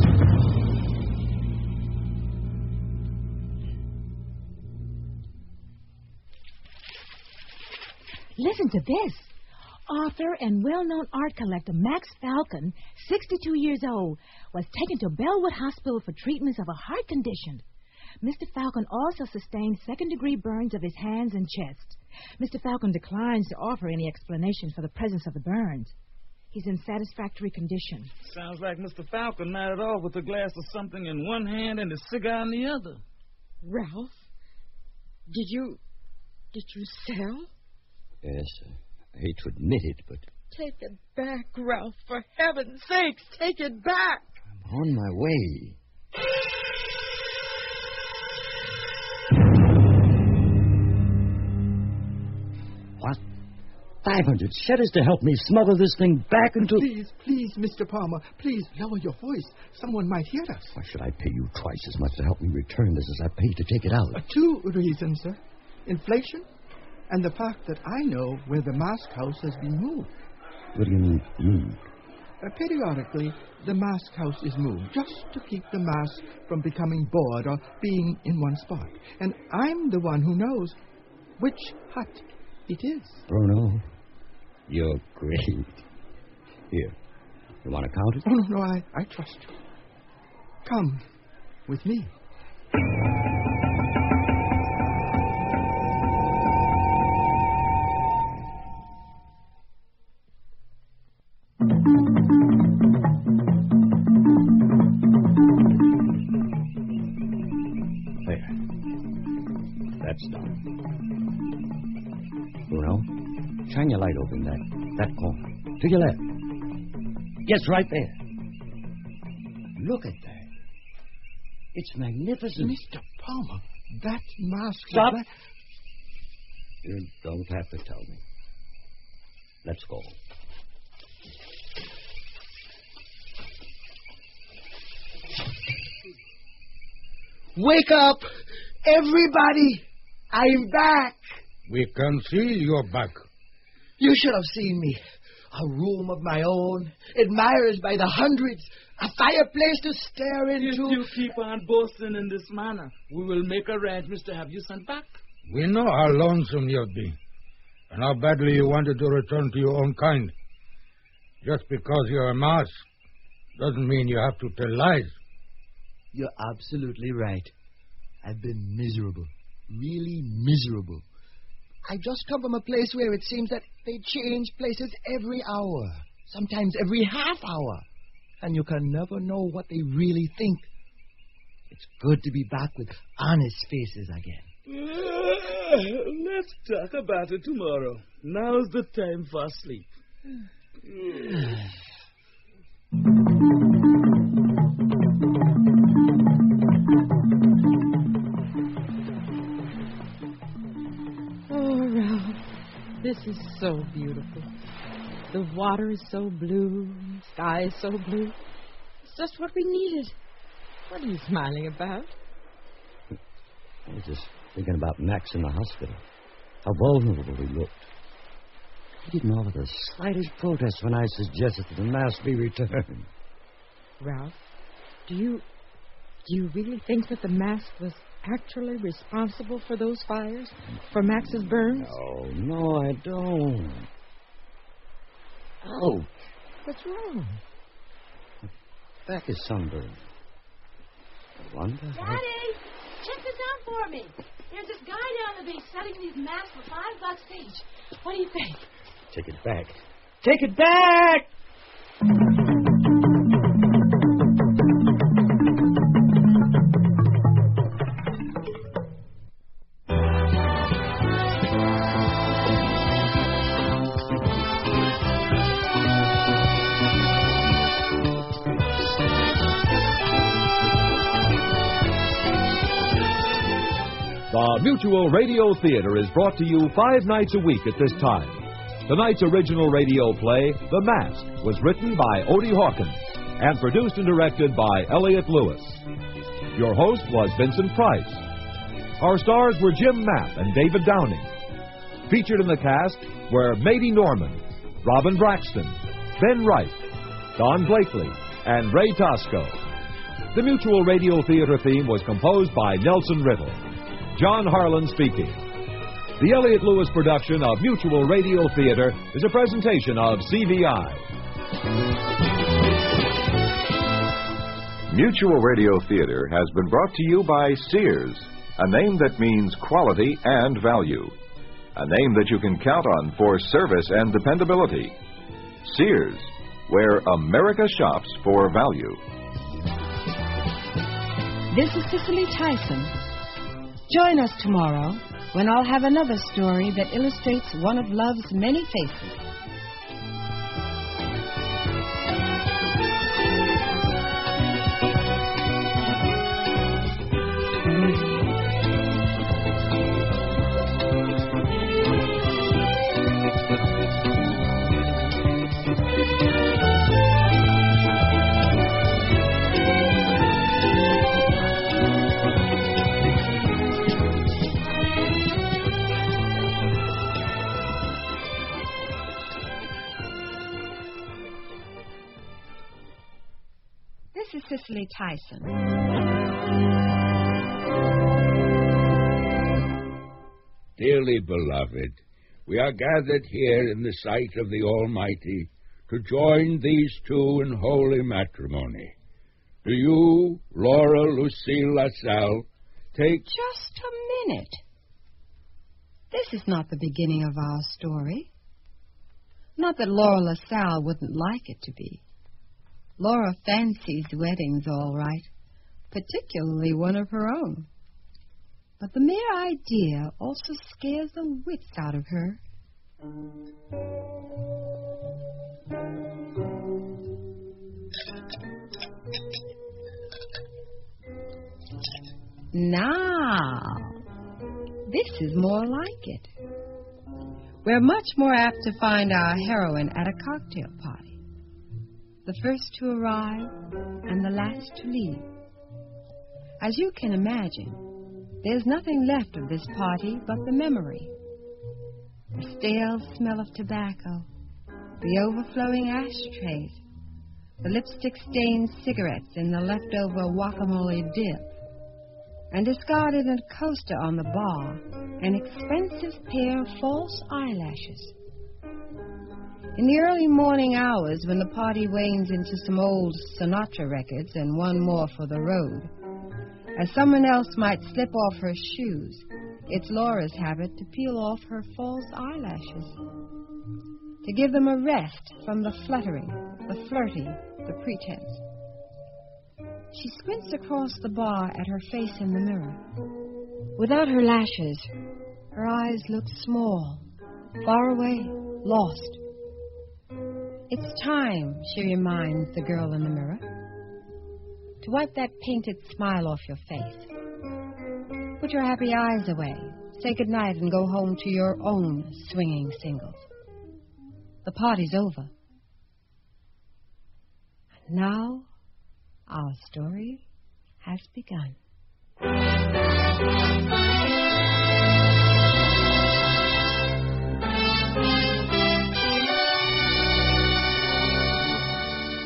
Speaker 9: Listen to this. Author and well known art collector Max Falcon, 62 years old, was taken to Bellwood Hospital for treatments of a heart condition. Mr. Falcon also sustained second degree burns of his hands and chest. Mr. Falcon declines to offer any explanation for the presence of the burns. He's in satisfactory condition.
Speaker 10: Sounds like Mr. Falcon not at all with a glass of something in one hand and a cigar in the other.
Speaker 8: Ralph, did you. did you sell?
Speaker 5: Yes, I hate to admit it, but
Speaker 8: Take it back, Ralph. For heaven's sakes, take it back.
Speaker 5: I'm on my way. Five hundred shutters to help me smuggle this thing back into.
Speaker 6: Please, please, Mr. Palmer, please lower your voice. Someone might hear us.
Speaker 5: Why should I pay you twice as much to help me return this as I paid to take it out?
Speaker 6: Uh, two reasons, sir. Inflation and the fact that I know where the mask house has been moved.
Speaker 5: What do you mean, moved?
Speaker 6: Uh, periodically, the mask house is moved just to keep the mask from becoming bored or being in one spot. And I'm the one who knows which hut it is.
Speaker 5: Bruno, you're great. <laughs> Here, you want to count it?
Speaker 6: Oh, no, no, I, I trust you. Come with me.
Speaker 5: To your left. Yes, right there. Look at that. It's magnificent.
Speaker 6: Mr. Palmer, that mask.
Speaker 5: Stop.
Speaker 6: That...
Speaker 5: You don't have to tell me. Let's go.
Speaker 12: Wake up! Everybody! I'm back!
Speaker 11: We can see you're back.
Speaker 12: You should have seen me. A room of my own, admirers by the hundreds, a fireplace to stare into.
Speaker 10: If you keep on boasting in this manner, we will make arrangements to have you sent back.
Speaker 11: We know how lonesome you've been, and how badly you wanted to return to your own kind. Just because you're a mouse doesn't mean you have to tell lies.
Speaker 12: You're absolutely right. I've been miserable. Really miserable. I just come from a place where it seems that they change places every hour, sometimes every half hour, and you can never know what they really think. It's good to be back with honest faces again.
Speaker 10: Let's talk about it tomorrow. Now's the time for sleep.
Speaker 8: This is so beautiful. The water is so blue, the sky is so blue. It's just what we needed. What are you smiling about?
Speaker 5: I was just thinking about Max in the hospital. How vulnerable he looked. He didn't offer the slightest protest when I suggested that the mask be returned.
Speaker 8: Ralph, do you do you really think that the mask was actually responsible for those fires? For Max's burns?
Speaker 5: Oh, no, I don't. Oh,
Speaker 8: What's wrong?
Speaker 5: back is sunburned. I wonder. how-
Speaker 13: Daddy, check this out for me. There's this guy down the beach selling these masks for five bucks each. What do you think?
Speaker 5: Take it back. Take it back!
Speaker 7: Mutual Radio Theater is brought to you five nights a week at this time. Tonight's original radio play, The Mask, was written by Odie Hawkins and produced and directed by Elliott Lewis. Your host was Vincent Price. Our stars were Jim Mapp and David Downing. Featured in the cast were Mady Norman, Robin Braxton, Ben Wright, Don Blakely, and Ray Tosco. The Mutual Radio Theater theme was composed by Nelson Riddle. John Harlan speaking. The Elliott Lewis production of Mutual Radio Theater is a presentation of CVI.
Speaker 14: Mutual Radio Theater has been brought to you by Sears, a name that means quality and value. A name that you can count on for service and dependability. Sears, where America shops for value.
Speaker 15: This is Cicely Tyson. Join us tomorrow when I'll have another story that illustrates one of love's many faces. This is Cicely Tyson.
Speaker 11: Dearly beloved, we are gathered here in the sight of the Almighty to join these two in holy matrimony. Do you, Laura Lucille LaSalle, take.
Speaker 15: Just a minute. This is not the beginning of our story. Not that Laura LaSalle wouldn't like it to be. Laura fancies weddings all right, particularly one of her own. But the mere idea also scares the wits out of her. Now, this is more like it. We're much more apt to find our heroine at a cocktail party. The first to arrive and the last to leave. As you can imagine, there's nothing left of this party but the memory. The stale smell of tobacco, the overflowing ashtrays, the lipstick stained cigarettes in the leftover guacamole dip, and discarded a coaster on the bar, an expensive pair of false eyelashes. In the early morning hours, when the party wanes into some old Sinatra records and one more for the road, as someone else might slip off her shoes, it's Laura's habit to peel off her false eyelashes, to give them a rest from the fluttering, the flirty, the pretense. She squints across the bar at her face in the mirror. Without her lashes, her eyes look small, far away, lost. It's time, she reminds the girl in the mirror, to wipe that painted smile off your face. Put your happy eyes away, say goodnight, and go home to your own swinging singles. The party's over. And now our story has begun.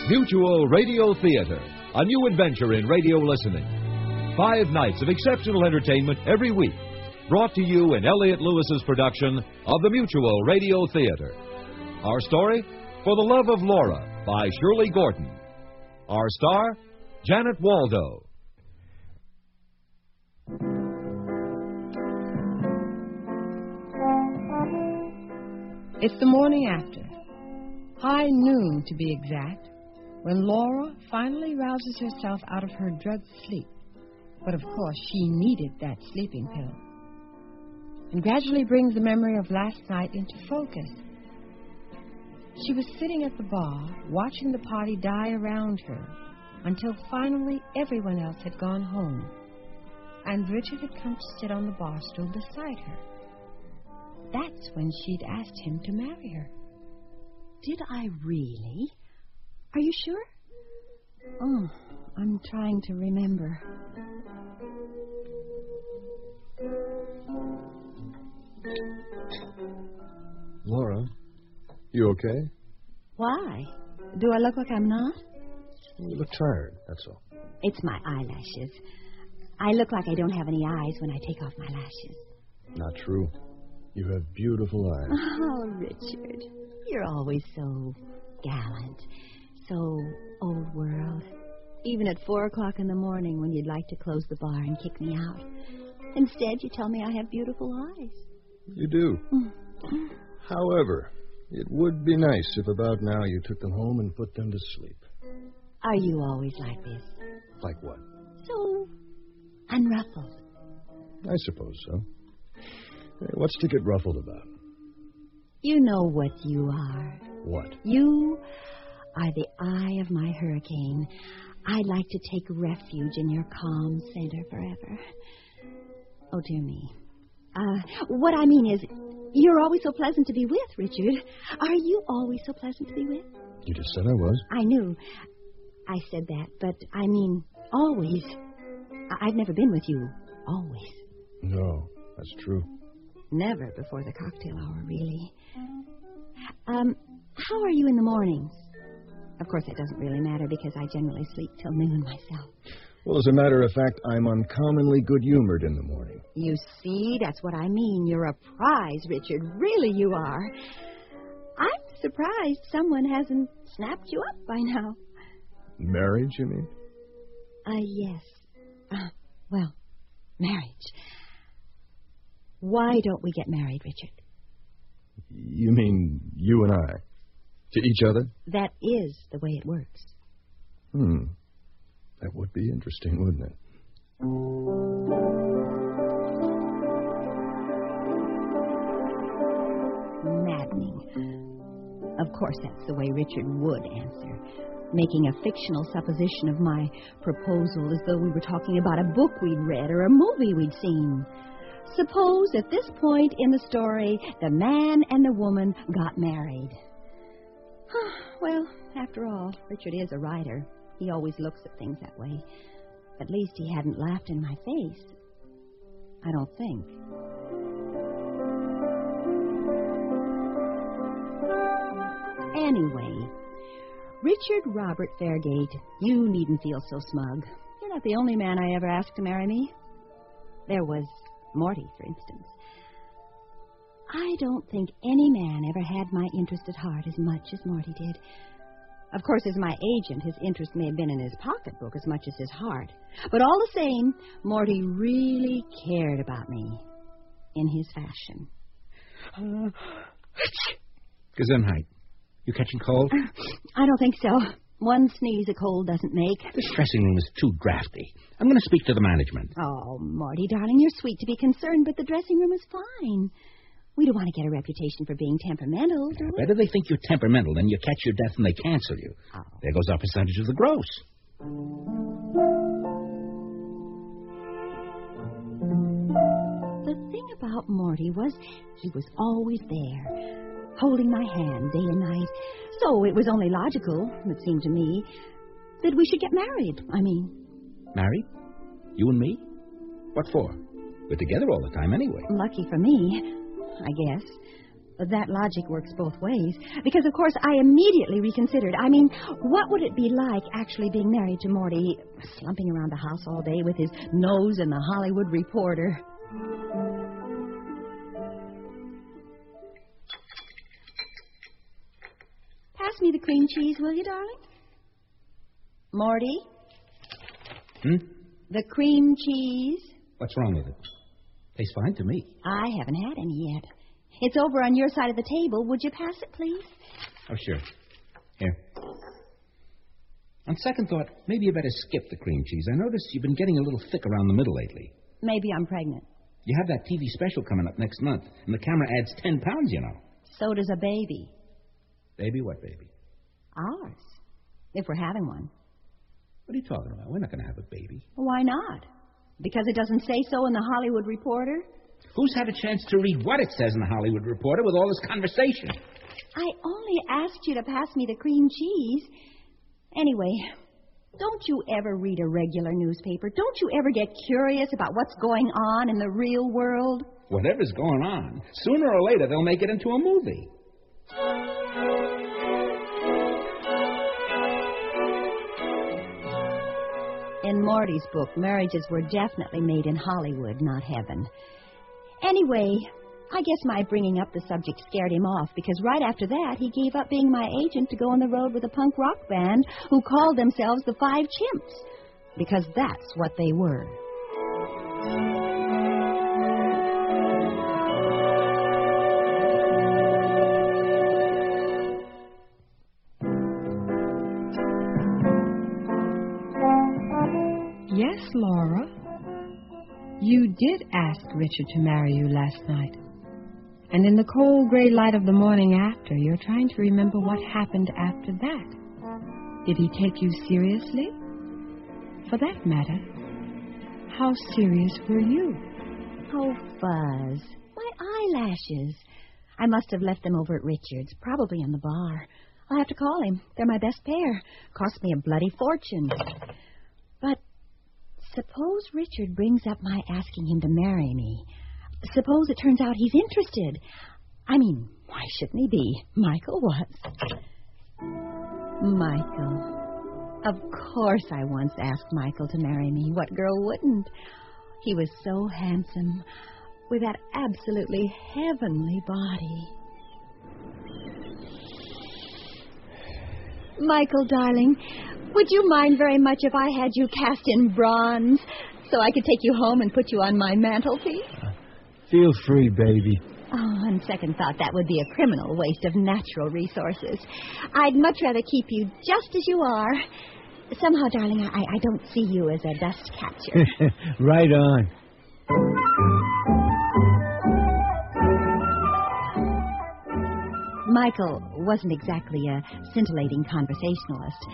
Speaker 7: Mutual Radio Theater, a new adventure in radio listening. Five nights of exceptional entertainment every week, brought to you in Elliott Lewis's production of the Mutual Radio Theater. Our story, For the Love of Laura, by Shirley Gordon. Our star, Janet Waldo.
Speaker 15: It's the morning after, high noon to be exact, when Laura finally rouses herself out of her drugged sleep. But of course, she needed that sleeping pill. And gradually brings the memory of last night into focus. She was sitting at the bar, watching the party die around her, until finally everyone else had gone home, and Richard had come to sit on the bar stool beside her. That's when she'd asked him to marry her.
Speaker 16: Did I really? Are you sure?
Speaker 15: Oh, I'm trying to remember.
Speaker 17: Laura, you okay?
Speaker 16: Why? Do I look like I'm not?
Speaker 17: You look tired, that's all.
Speaker 16: It's my eyelashes. I look like I don't have any eyes when I take off my lashes.
Speaker 17: Not true. You have beautiful eyes. <laughs>
Speaker 16: Oh, Richard, you're always so gallant, so old world. Even at four o'clock in the morning when you'd like to close the bar and kick me out. Instead, you tell me I have beautiful eyes.
Speaker 17: You do. Mm. However, it would be nice if about now you took them home and put them to sleep.
Speaker 16: Are you always like this?
Speaker 17: Like what?
Speaker 16: So unruffled.
Speaker 17: I suppose so. Hey, what's to get ruffled about?
Speaker 16: You know what you are.
Speaker 17: What?
Speaker 16: You are the eye of my hurricane. I'd like to take refuge in your calm center forever. Oh, dear me. Uh, what I mean is, you're always so pleasant to be with, Richard. Are you always so pleasant to be with?
Speaker 17: You just said I was.
Speaker 16: I knew. I said that, but I mean, always. I- I've never been with you. Always.
Speaker 17: No, that's true.
Speaker 16: Never before the cocktail hour, really. Um, how are you in the mornings? Of course, it doesn't really matter because I generally sleep till noon myself.
Speaker 17: Well, as a matter of fact, I'm uncommonly good humored in the morning.
Speaker 16: You see, that's what I mean. You're a prize, Richard. Really, you are. I'm surprised someone hasn't snapped you up by now.
Speaker 17: Marriage, you mean?
Speaker 16: Uh, yes. Uh, well, marriage. Why don't we get married, Richard?
Speaker 17: You mean you and I? To each other?
Speaker 16: That is the way it works.
Speaker 17: Hmm. That would be interesting, wouldn't it?
Speaker 16: Maddening. Of course, that's the way Richard would answer, making a fictional supposition of my proposal as though we were talking about a book we'd read or a movie we'd seen. Suppose at this point in the story, the man and the woman got married. <sighs> well, after all, Richard is a writer. He always looks at things that way. At least he hadn't laughed in my face. I don't think. Anyway, Richard Robert Fairgate, you needn't feel so smug. You're not the only man I ever asked to marry me. There was Morty, for instance. I don't think any man ever had my interest at heart as much as Morty did. Of course, as my agent, his interest may have been in his pocketbook as much as his heart. But all the same, Morty really cared about me. In his fashion. <sighs>
Speaker 18: Gesundheit. You catching cold?
Speaker 16: I don't think so. One sneeze a cold doesn't make.
Speaker 18: This dressing room is too drafty. I'm going to speak to the management.
Speaker 16: Oh, Morty, darling, you're sweet to be concerned, but the dressing room is fine. We don't want to get a reputation for being temperamental, do we?
Speaker 18: Better they think you're temperamental than you catch your death and they cancel you.
Speaker 16: Oh.
Speaker 18: There goes our percentage of the gross.
Speaker 16: The thing about Morty was he was always there, holding my hand day and night. So it was only logical, it seemed to me, that we should get married. I mean,
Speaker 18: Married? You and me? What for? We're together all the time anyway.
Speaker 16: lucky for me, I guess. But that logic works both ways. Because, of course, I immediately reconsidered. I mean, what would it be like actually being married to Morty, slumping around the house all day with his nose in the Hollywood Reporter? Pass me the cream cheese, will you, darling? Morty,
Speaker 18: Hmm?
Speaker 16: the cream cheese.
Speaker 18: What's wrong with it? Tastes fine to me.
Speaker 16: I haven't had any yet. It's over on your side of the table. Would you pass it, please?
Speaker 18: Oh, sure. Here. On second thought, maybe you better skip the cream cheese. I noticed you've been getting a little thick around the middle lately.
Speaker 16: Maybe I'm pregnant.
Speaker 18: You have that TV special coming up next month, and the camera adds 10 pounds, you know.
Speaker 16: So does a baby.
Speaker 18: Baby, what baby?
Speaker 16: Ours. If we're having one.
Speaker 18: What are you talking about? We're not going to have a baby.
Speaker 16: Why not? Because it doesn't say so in the Hollywood Reporter?
Speaker 18: Who's had a chance to read what it says in the Hollywood Reporter with all this conversation?
Speaker 16: I only asked you to pass me the cream cheese. Anyway, don't you ever read a regular newspaper? Don't you ever get curious about what's going on in the real world?
Speaker 18: Whatever's going on, sooner or later they'll make it into a movie.
Speaker 16: In Morty's book, marriages were definitely made in Hollywood, not heaven. Anyway, I guess my bringing up the subject scared him off because right after that he gave up being my agent to go on the road with a punk rock band who called themselves the Five Chimps. Because that's what they were.
Speaker 8: You did ask Richard to marry you last night. And in the cold gray light of the morning after, you're trying to remember what happened after that. Did he take you seriously? For that matter, how serious were you?
Speaker 16: Oh, Fuzz. My eyelashes. I must have left them over at Richard's, probably in the bar. I'll have to call him. They're my best pair. Cost me a bloody fortune. Suppose Richard brings up my asking him to marry me. Suppose it turns out he's interested. I mean, why shouldn't he be? Michael was. Michael. Of course I once asked Michael to marry me. What girl wouldn't? He was so handsome, with that absolutely heavenly body. Michael, darling, would you mind very much if I had you cast in bronze so I could take you home and put you on my mantelpiece?
Speaker 19: Uh, feel free, baby.
Speaker 16: Oh, on second thought, that would be a criminal waste of natural resources. I'd much rather keep you just as you are. Somehow, darling, I, I don't see you as a dust catcher. <laughs>
Speaker 19: right on.
Speaker 16: Michael wasn't exactly a scintillating conversationalist.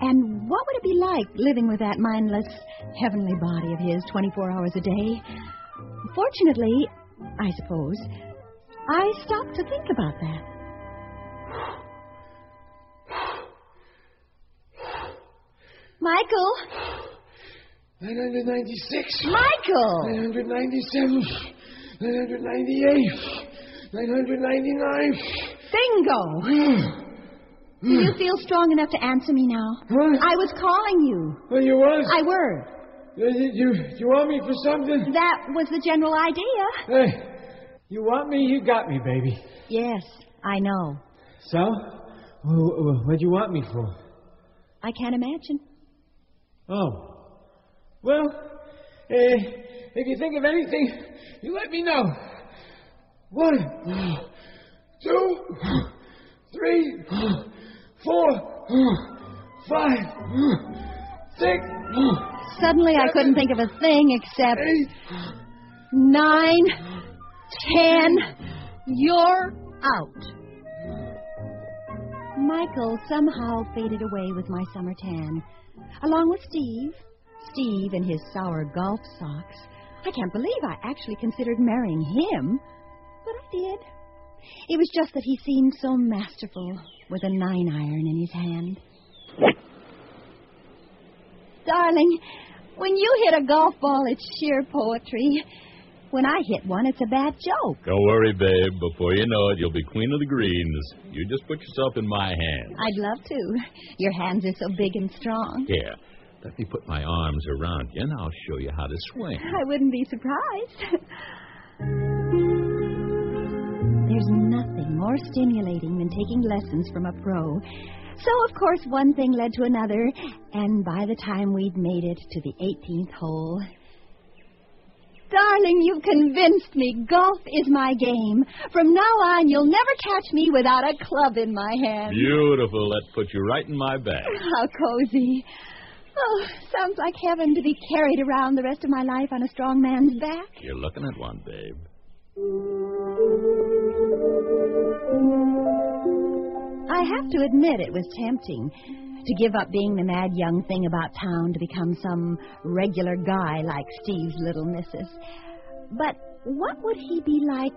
Speaker 16: And what would it be like living with that mindless, heavenly body of his 24 hours a day? Fortunately, I suppose, I stopped to think about that. Michael!
Speaker 11: 996.
Speaker 16: Michael!
Speaker 11: 997. 998. 999.
Speaker 16: Bingo! Do you feel strong enough to answer me now? I was calling you.
Speaker 11: Oh, you was?
Speaker 16: I were.
Speaker 11: You, you, you want me for something?
Speaker 16: That was the general idea.
Speaker 19: Hey, you want me? You got me, baby.
Speaker 16: Yes, I know.
Speaker 19: So? What'd you want me for?
Speaker 16: I can't imagine.
Speaker 19: Oh. Well, eh, if you think of anything, you let me know. <gasps> One, two, three, four, five, six.
Speaker 16: Suddenly, I couldn't think of a thing except nine, ten. You're out. Michael somehow faded away with my summer tan, along with Steve. Steve in his sour golf socks. I can't believe I actually considered marrying him, but I did. It was just that he seemed so masterful with a nine iron in his hand. Darling, when you hit a golf ball, it's sheer poetry. When I hit one, it's a bad joke.
Speaker 20: Don't worry, babe. Before you know it, you'll be queen of the greens. You just put yourself in my hands.
Speaker 16: I'd love to. Your hands are so big and strong.
Speaker 20: Yeah. let me put my arms around you, and I'll show you how to swing.
Speaker 16: I wouldn't be surprised. <laughs> There's nothing more stimulating than taking lessons from a pro. So, of course, one thing led to another, and by the time we'd made it to the 18th hole. Darling, you've convinced me. Golf is my game. From now on, you'll never catch me without a club in my hand.
Speaker 20: Beautiful. That puts you right in my bag.
Speaker 16: How cozy. Oh, sounds like heaven to be carried around the rest of my life on a strong man's back.
Speaker 20: You're looking at one, babe.
Speaker 16: I have to admit it was tempting to give up being the mad young thing about town to become some regular guy like Steve's little missus. But what would he be like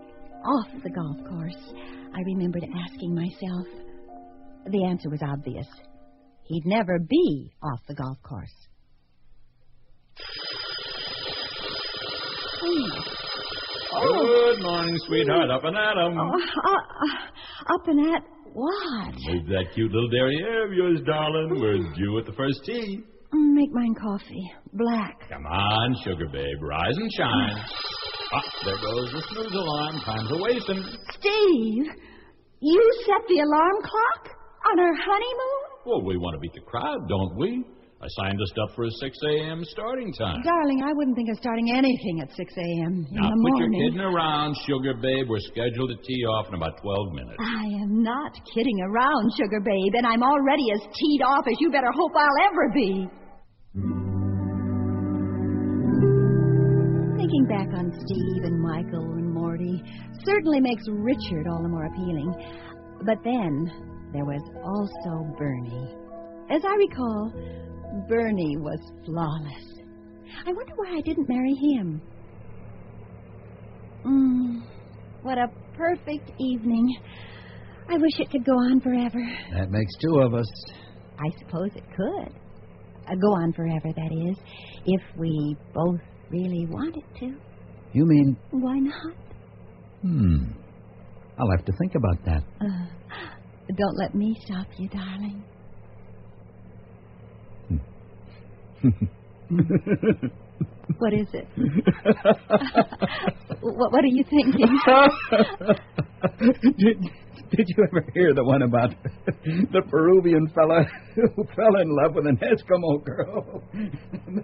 Speaker 16: off the golf course? I remembered asking myself. The answer was obvious. He'd never be off the golf course.
Speaker 20: Good morning, sweetheart. Up and at 'em.
Speaker 16: Oh, uh, uh, up and at what?
Speaker 20: Move that cute little derriere of yours, darling. We're due at the first tee.
Speaker 16: Mm, make mine coffee. Black.
Speaker 20: Come on, sugar babe. Rise and shine. <sighs> ah, there goes the snooze alarm. Time's a wasting.
Speaker 16: Steve, you set the alarm clock on our honeymoon?
Speaker 20: Well, we want to beat the crowd, don't we? I signed us up for a 6 a.m. starting time.
Speaker 16: Darling, I wouldn't think of starting anything at 6 a.m. in
Speaker 20: Now,
Speaker 16: the
Speaker 20: quit your
Speaker 16: morning.
Speaker 20: kidding around, sugar babe. We're scheduled to tee off in about 12 minutes.
Speaker 16: I am not kidding around, sugar babe, and I'm already as teed off as you better hope I'll ever be. Thinking back on Steve and Michael and Morty certainly makes Richard all the more appealing. But then there was also Bernie. As I recall, Bernie was flawless. I wonder why I didn't marry him. Mm, what a perfect evening. I wish it could go on forever.
Speaker 6: That makes two of us.
Speaker 16: I suppose it could. Uh, go on forever, that is, if we both really wanted to.
Speaker 21: You mean,
Speaker 16: Why not?
Speaker 21: hmm. I'll have to think about that.
Speaker 16: Uh, <gasps> don't let me stop you, darling. <laughs> What is it? <laughs> what, what are you thinking? <laughs>
Speaker 21: did, did you ever hear the one about the Peruvian fella who fell in love with an Eskimo girl?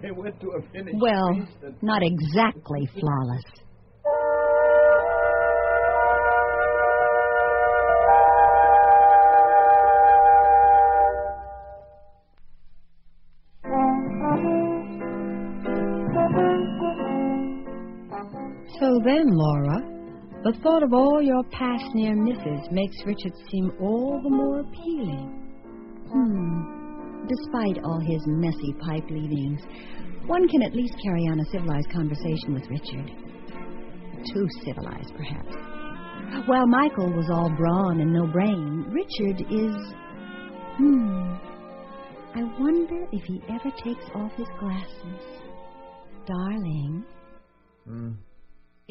Speaker 21: they went to a finish.
Speaker 16: well, not exactly flawless.
Speaker 8: Then, Laura, the thought of all your past near misses makes Richard seem all the more appealing.
Speaker 16: Hmm. Despite all his messy pipe leavings, one can at least carry on a civilized conversation with Richard. Too civilized, perhaps. While Michael was all brawn and no brain, Richard is. Hmm. I wonder if he ever takes off his glasses. Darling,
Speaker 17: Hmm.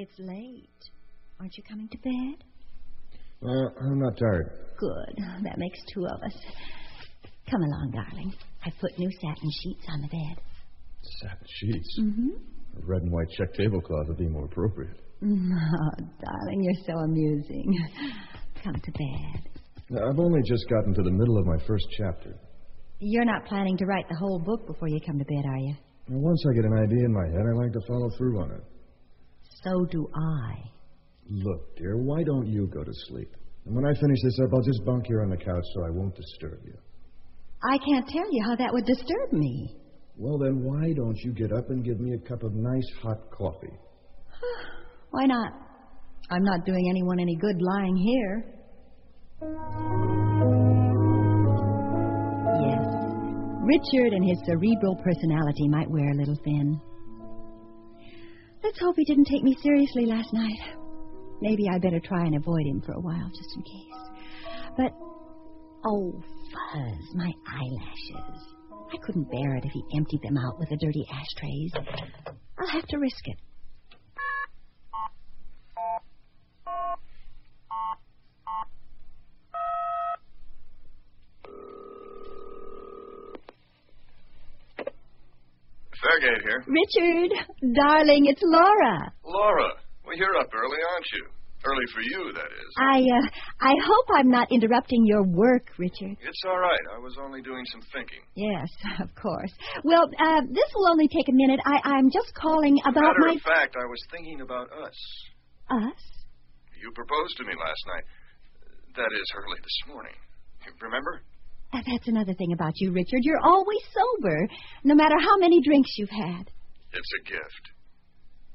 Speaker 16: It's late. Aren't you coming to bed?
Speaker 17: Well, I'm not tired.
Speaker 16: Good. That makes two of us. Come along, darling. I've put new satin sheets on the bed.
Speaker 17: Satin sheets.
Speaker 16: Mm-hmm.
Speaker 17: A red and white check tablecloth would be more appropriate.
Speaker 16: Oh, darling, you're so amusing. Come to bed.
Speaker 17: Now, I've only just gotten to the middle of my first chapter.
Speaker 16: You're not planning to write the whole book before you come to bed, are you?
Speaker 17: Now, once I get an idea in my head, I like to follow through on it.
Speaker 16: So do I.
Speaker 17: Look, dear, why don't you go to sleep? And when I finish this up, I'll just bunk here on the couch so I won't disturb you.
Speaker 16: I can't tell you how that would disturb me.
Speaker 17: Well, then, why don't you get up and give me a cup of nice hot coffee? <sighs>
Speaker 16: Why not? I'm not doing anyone any good lying here. Yes, Richard and his cerebral personality might wear a little thin. Let's hope he didn't take me seriously last night. Maybe I'd better try and avoid him for a while, just in case. But, oh, fuzz, my eyelashes. I couldn't bear it if he emptied them out with the dirty ashtrays. I'll have to risk it.
Speaker 22: Fairgate here.
Speaker 16: Richard, darling, it's Laura.
Speaker 22: Laura, well, you're up early, aren't you? Early for you, that is.
Speaker 16: I, uh, I hope I'm not interrupting your work, Richard.
Speaker 22: It's all right. I was only doing some thinking.
Speaker 16: Yes, <laughs> of course. Well, uh, this will only take a minute. I, I'm just calling about
Speaker 22: Matter
Speaker 16: my.
Speaker 22: of fact, I was thinking about us.
Speaker 16: Us?
Speaker 22: You proposed to me last night. That is, early this morning. Remember?
Speaker 16: That's another thing about you, Richard. You're always sober, no matter how many drinks you've had.
Speaker 22: It's a gift.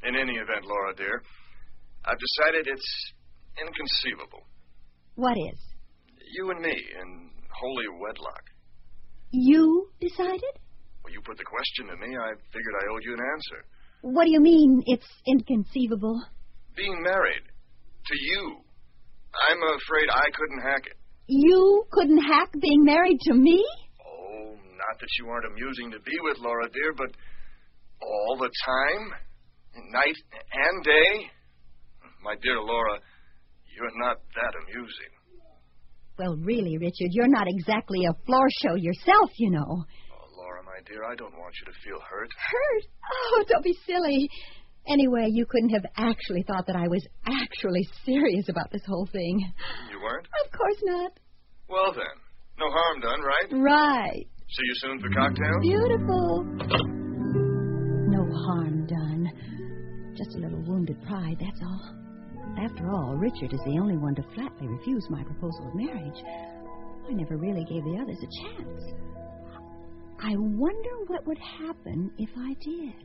Speaker 22: In any event, Laura, dear, I've decided it's inconceivable.
Speaker 16: What is?
Speaker 22: You and me in holy wedlock.
Speaker 16: You decided?
Speaker 22: Well, you put the question to me. I figured I owed you an answer.
Speaker 16: What do you mean it's inconceivable?
Speaker 22: Being married to you. I'm afraid I couldn't hack it.
Speaker 16: You couldn't hack being married to me?
Speaker 22: Oh, not that you aren't amusing to be with, Laura, dear, but all the time? Night and day? My dear Laura, you're not that amusing.
Speaker 16: Well, really, Richard, you're not exactly a floor show yourself, you know.
Speaker 22: Oh, Laura, my my dear. I don't want you to feel hurt.
Speaker 16: Hurt? Oh, don't be silly. Anyway, you couldn't have actually thought that I was actually serious about this whole thing.
Speaker 22: You weren't?
Speaker 16: Of course not.
Speaker 22: Well, then. No harm done, right?
Speaker 16: Right.
Speaker 22: See you soon for cocktails?
Speaker 16: Beautiful. No harm done. Just a little wounded pride, that's all. After all, Richard is the only one to flatly refuse my proposal of marriage. I never really gave the others a chance. I wonder what would happen if I did.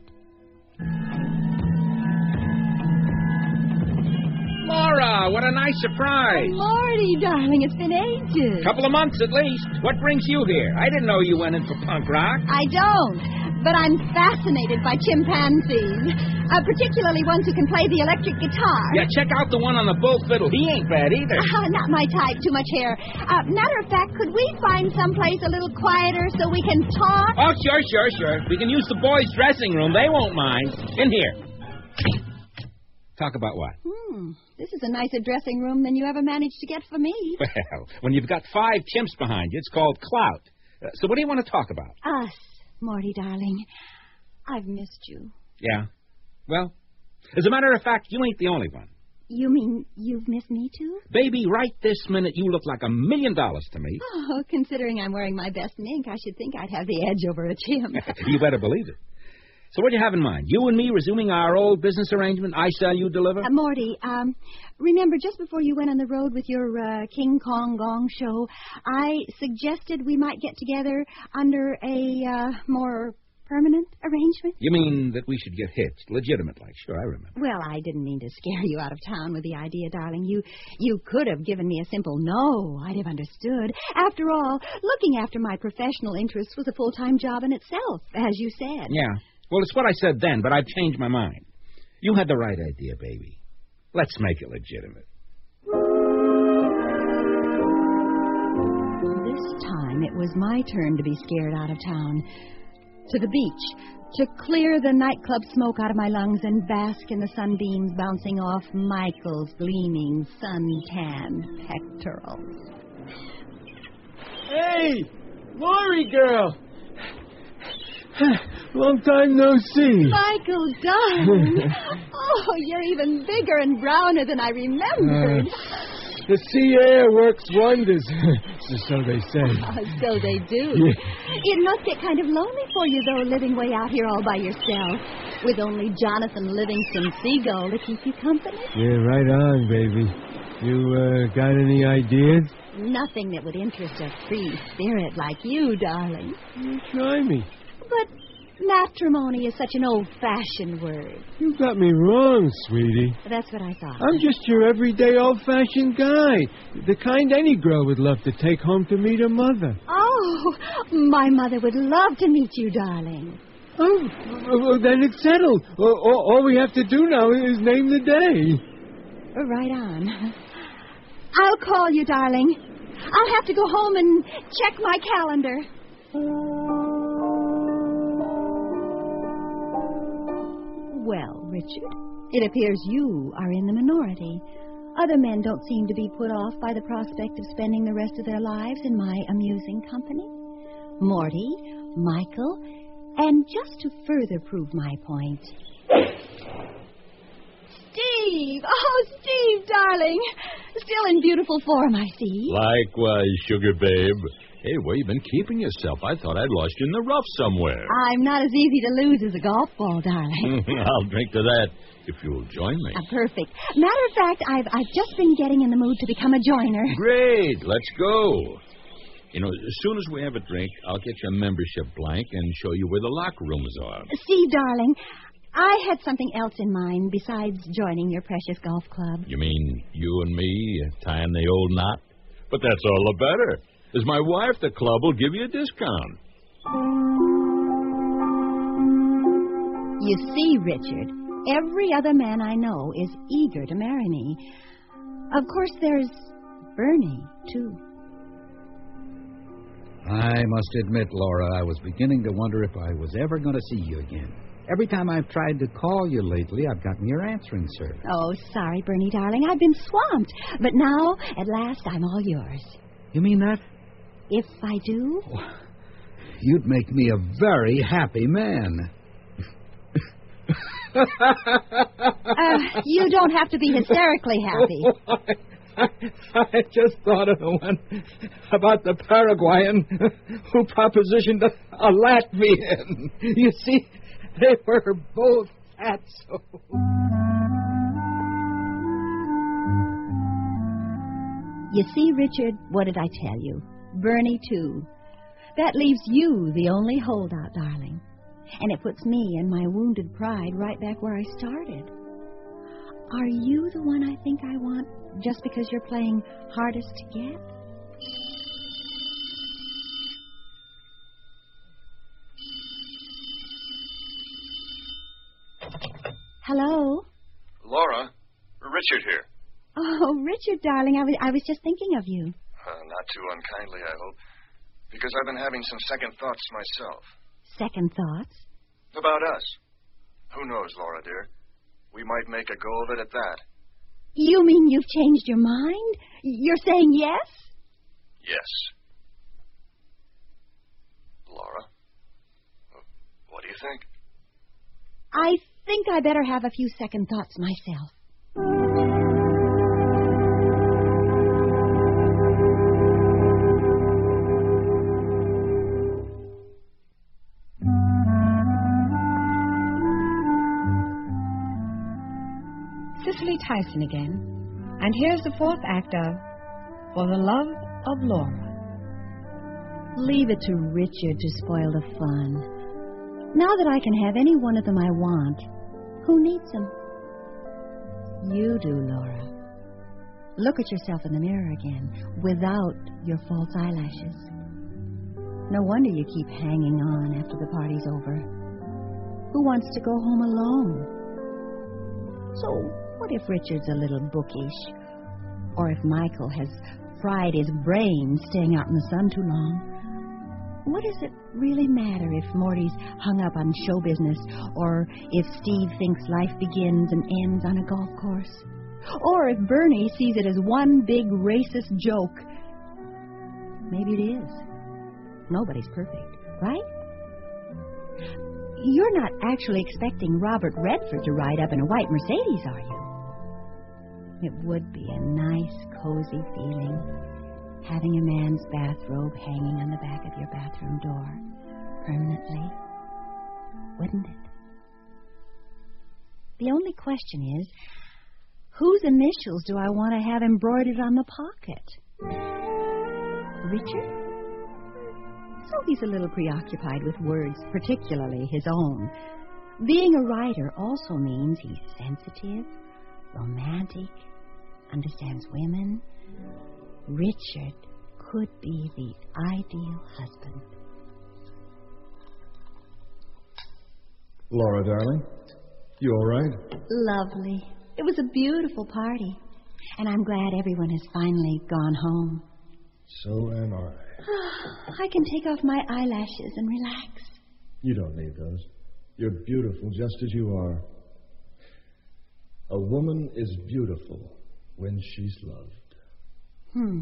Speaker 18: Laura, what a nice surprise.
Speaker 16: Morty, darling, it's been ages.
Speaker 18: A couple of months at least. What brings you here? I didn't know you went in for punk rock.
Speaker 16: I don't, but I'm fascinated by chimpanzees, uh, particularly ones who can play the electric guitar.
Speaker 18: Yeah, check out the one on the bull fiddle. He ain't bad either. <laughs>
Speaker 16: Uh, not my type, too much hair. Uh, matter of fact, could we find someplace a little quieter so we can talk?
Speaker 18: Oh, sure, sure, sure. We can use the boys' dressing room. They won't mind. In here. Talk about what?
Speaker 16: Hmm, this is a nicer dressing room than you ever managed to get for me. <laughs>
Speaker 18: Well, when you've got five chimps behind you, it's called clout. Uh, so what do you want to talk about?
Speaker 16: Us, Morty, darling. I've missed you.
Speaker 18: Yeah. Well, as a matter of fact, you ain't the only one.
Speaker 16: You mean you've missed me too?
Speaker 18: Baby, right this minute, you look like a million dollars to me.
Speaker 16: Oh, considering I'm wearing my best mink, I should think I'd have the edge over a chimp. <laughs>
Speaker 18: you better believe it. So what do you have in mind? You and me resuming our old business arrangement? I sell, you deliver?
Speaker 16: Uh, Morty, um, remember just before you went on the road with your uh, King Kong Gong show, I suggested we might get together under a uh, more permanent arrangement?
Speaker 18: You mean that we should get hitched, legitimate like? Sure, I remember.
Speaker 16: Well, I didn't mean to scare you out of town with the idea, darling. You you could have given me a simple no. I'd have understood. After all, looking after my professional interests was a full-time job in itself, as you said.
Speaker 18: Yeah. Well, it's what I said then, but I've changed my mind. You had the right idea, baby. Let's make it legitimate.
Speaker 16: This time it was my turn to be scared out of town. To the beach, to clear the nightclub smoke out of my lungs and bask in the sunbeams bouncing off Michael's gleaming sun-tanned pectorals.
Speaker 19: Hey, Lori girl. <sighs> Long time no see.
Speaker 16: Michael, darling. <laughs> oh, you're even bigger and browner than I remembered.
Speaker 19: Uh, the sea air works wonders. <laughs> so they say. <laughs>
Speaker 16: Oh, so they do.
Speaker 19: Yeah.
Speaker 16: It must get kind of lonely for you, though, living way out here all by yourself, with only Jonathan Livingston Seagull to keep you company.
Speaker 19: Yeah, right on, baby. You uh, got any ideas?
Speaker 16: Nothing that would interest a free spirit like you, darling.
Speaker 19: You try me.
Speaker 16: But matrimony is such an old-fashioned word.
Speaker 19: You got me wrong, sweetie.
Speaker 16: That's what I thought.
Speaker 19: I'm just your everyday old-fashioned guy. The kind any girl would love to take home to meet her mother.
Speaker 16: Oh, my mother would love to meet you, darling.
Speaker 19: Oh, well, then it's settled. All, we have to do now is name the day.
Speaker 16: Oh, right on. I'll call you, darling. I'll have to go home and check my calendar. Well, Richard, it appears you are in the minority. Other men don't seem to be put off by the prospect of spending the rest of their lives in my amusing company. Morty, Michael, and just to further prove my point. Steve! Oh, Steve, darling! Still in beautiful form, I see.
Speaker 20: Likewise, sugar babe. Hey, where you been keeping yourself? I thought I'd lost you in the rough somewhere. <laughs>
Speaker 16: I'm not as easy to lose as a golf ball, darling. <laughs>
Speaker 20: I'll drink to that if you'll join me.
Speaker 16: Ah, perfect. Matter of fact, I've I've just been getting in the mood to become a joiner. <laughs>
Speaker 20: Great, let's go. You know, as soon as we have a drink, I'll get your membership blank and show you where the locker rooms are.
Speaker 16: See, darling, I had something else in mind besides joining your precious golf club.
Speaker 20: You mean you and me uh, tying the old knot? But that's all the better. As my wife, the club will give you a discount.
Speaker 16: You see, Richard, every other man I know is eager to marry me. Of course, there's Bernie, too.
Speaker 21: I must admit, Laura, I was beginning to wonder if I was ever going to see you again. Every time I've tried to call you lately, I've gotten your answering service.
Speaker 16: Oh, sorry, Bernie, darling. I've been swamped. But now, at last, I'm all yours.
Speaker 21: You mean that?
Speaker 16: If I do?
Speaker 21: you'd make me a very happy man.
Speaker 16: Uh, you don't have to be hysterically happy.
Speaker 21: I, <laughs> I just thought of the one about the Paraguayan who propositioned a, a Latvian. You see, they were both fat, so.
Speaker 16: You see, Richard, what did I tell you? Bernie, too. That leaves you the only holdout, darling. And it puts me and my wounded pride right back where I started. Are you the one I think I want just because you're playing hardest to get? Hello?
Speaker 22: Laura, Richard here.
Speaker 16: Oh, Richard, darling, I was, I was just thinking of you.
Speaker 22: Uh, not too unkindly, I hope. Because I've been having some second thoughts myself.
Speaker 16: Second thoughts?
Speaker 22: About us. Who knows, Laura, dear? We might make a go of it at that.
Speaker 16: You mean you've changed your mind? You're saying yes?
Speaker 22: Yes. Laura? What do you think?
Speaker 16: I think I better have a few second thoughts myself.
Speaker 15: Tyson again. And here's the fourth act of For the Love of Laura.
Speaker 16: Leave it to Richard to spoil the fun. Now that I can have any one of them I want, who needs them? You do, Laura. Look at yourself in the mirror again, without your false eyelashes. No wonder you keep hanging on after the party's over. Who wants to go home alone? So, what if Richard's a little bookish? Or if Michael has fried his brain staying out in the sun too long? What does it really matter if Morty's hung up on show business, or if Steve thinks life begins and ends on a golf course? Or if Bernie sees it as one big racist joke? Maybe it is. Nobody's perfect, right? You're not actually expecting Robert Redford to ride up in a white Mercedes, are you? It would be a nice, cozy feeling having a man's bathrobe hanging on the back of your bathroom door permanently, wouldn't it? The only question is whose initials do I want to have embroidered on the pocket? Richard? So he's a little preoccupied with words, particularly his own. Being a writer also means he's sensitive, romantic, understands women. Richard could be the ideal husband.
Speaker 17: Laura, darling, you all right?
Speaker 16: Lovely. It was a beautiful party. And I'm glad everyone has finally gone home.
Speaker 17: So am I. <sighs>
Speaker 16: I can take off my eyelashes and relax.
Speaker 17: You don't need those. You're beautiful just as you are. A woman is beautiful when she's loved.
Speaker 16: Hmm.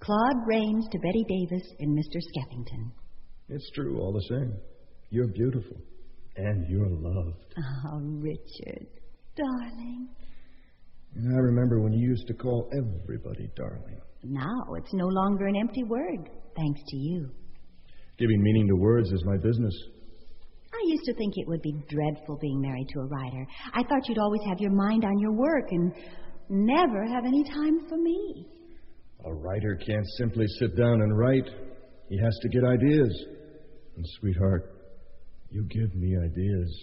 Speaker 16: Claude Rains to Bette Davis and Mr. Skeffington.
Speaker 17: It's true all the same. You're beautiful. And you're loved.
Speaker 16: Oh, Richard. Darling.
Speaker 17: And I remember when you used to call everybody darling.
Speaker 16: Now it's no longer an empty word, thanks to you.
Speaker 17: Giving meaning to words is my business.
Speaker 16: I used to think it would be dreadful being married to a writer. I thought you'd always have your mind on your work and never have any time for me.
Speaker 17: A writer can't simply sit down and write. He has to get ideas. And, sweetheart, you give me ideas.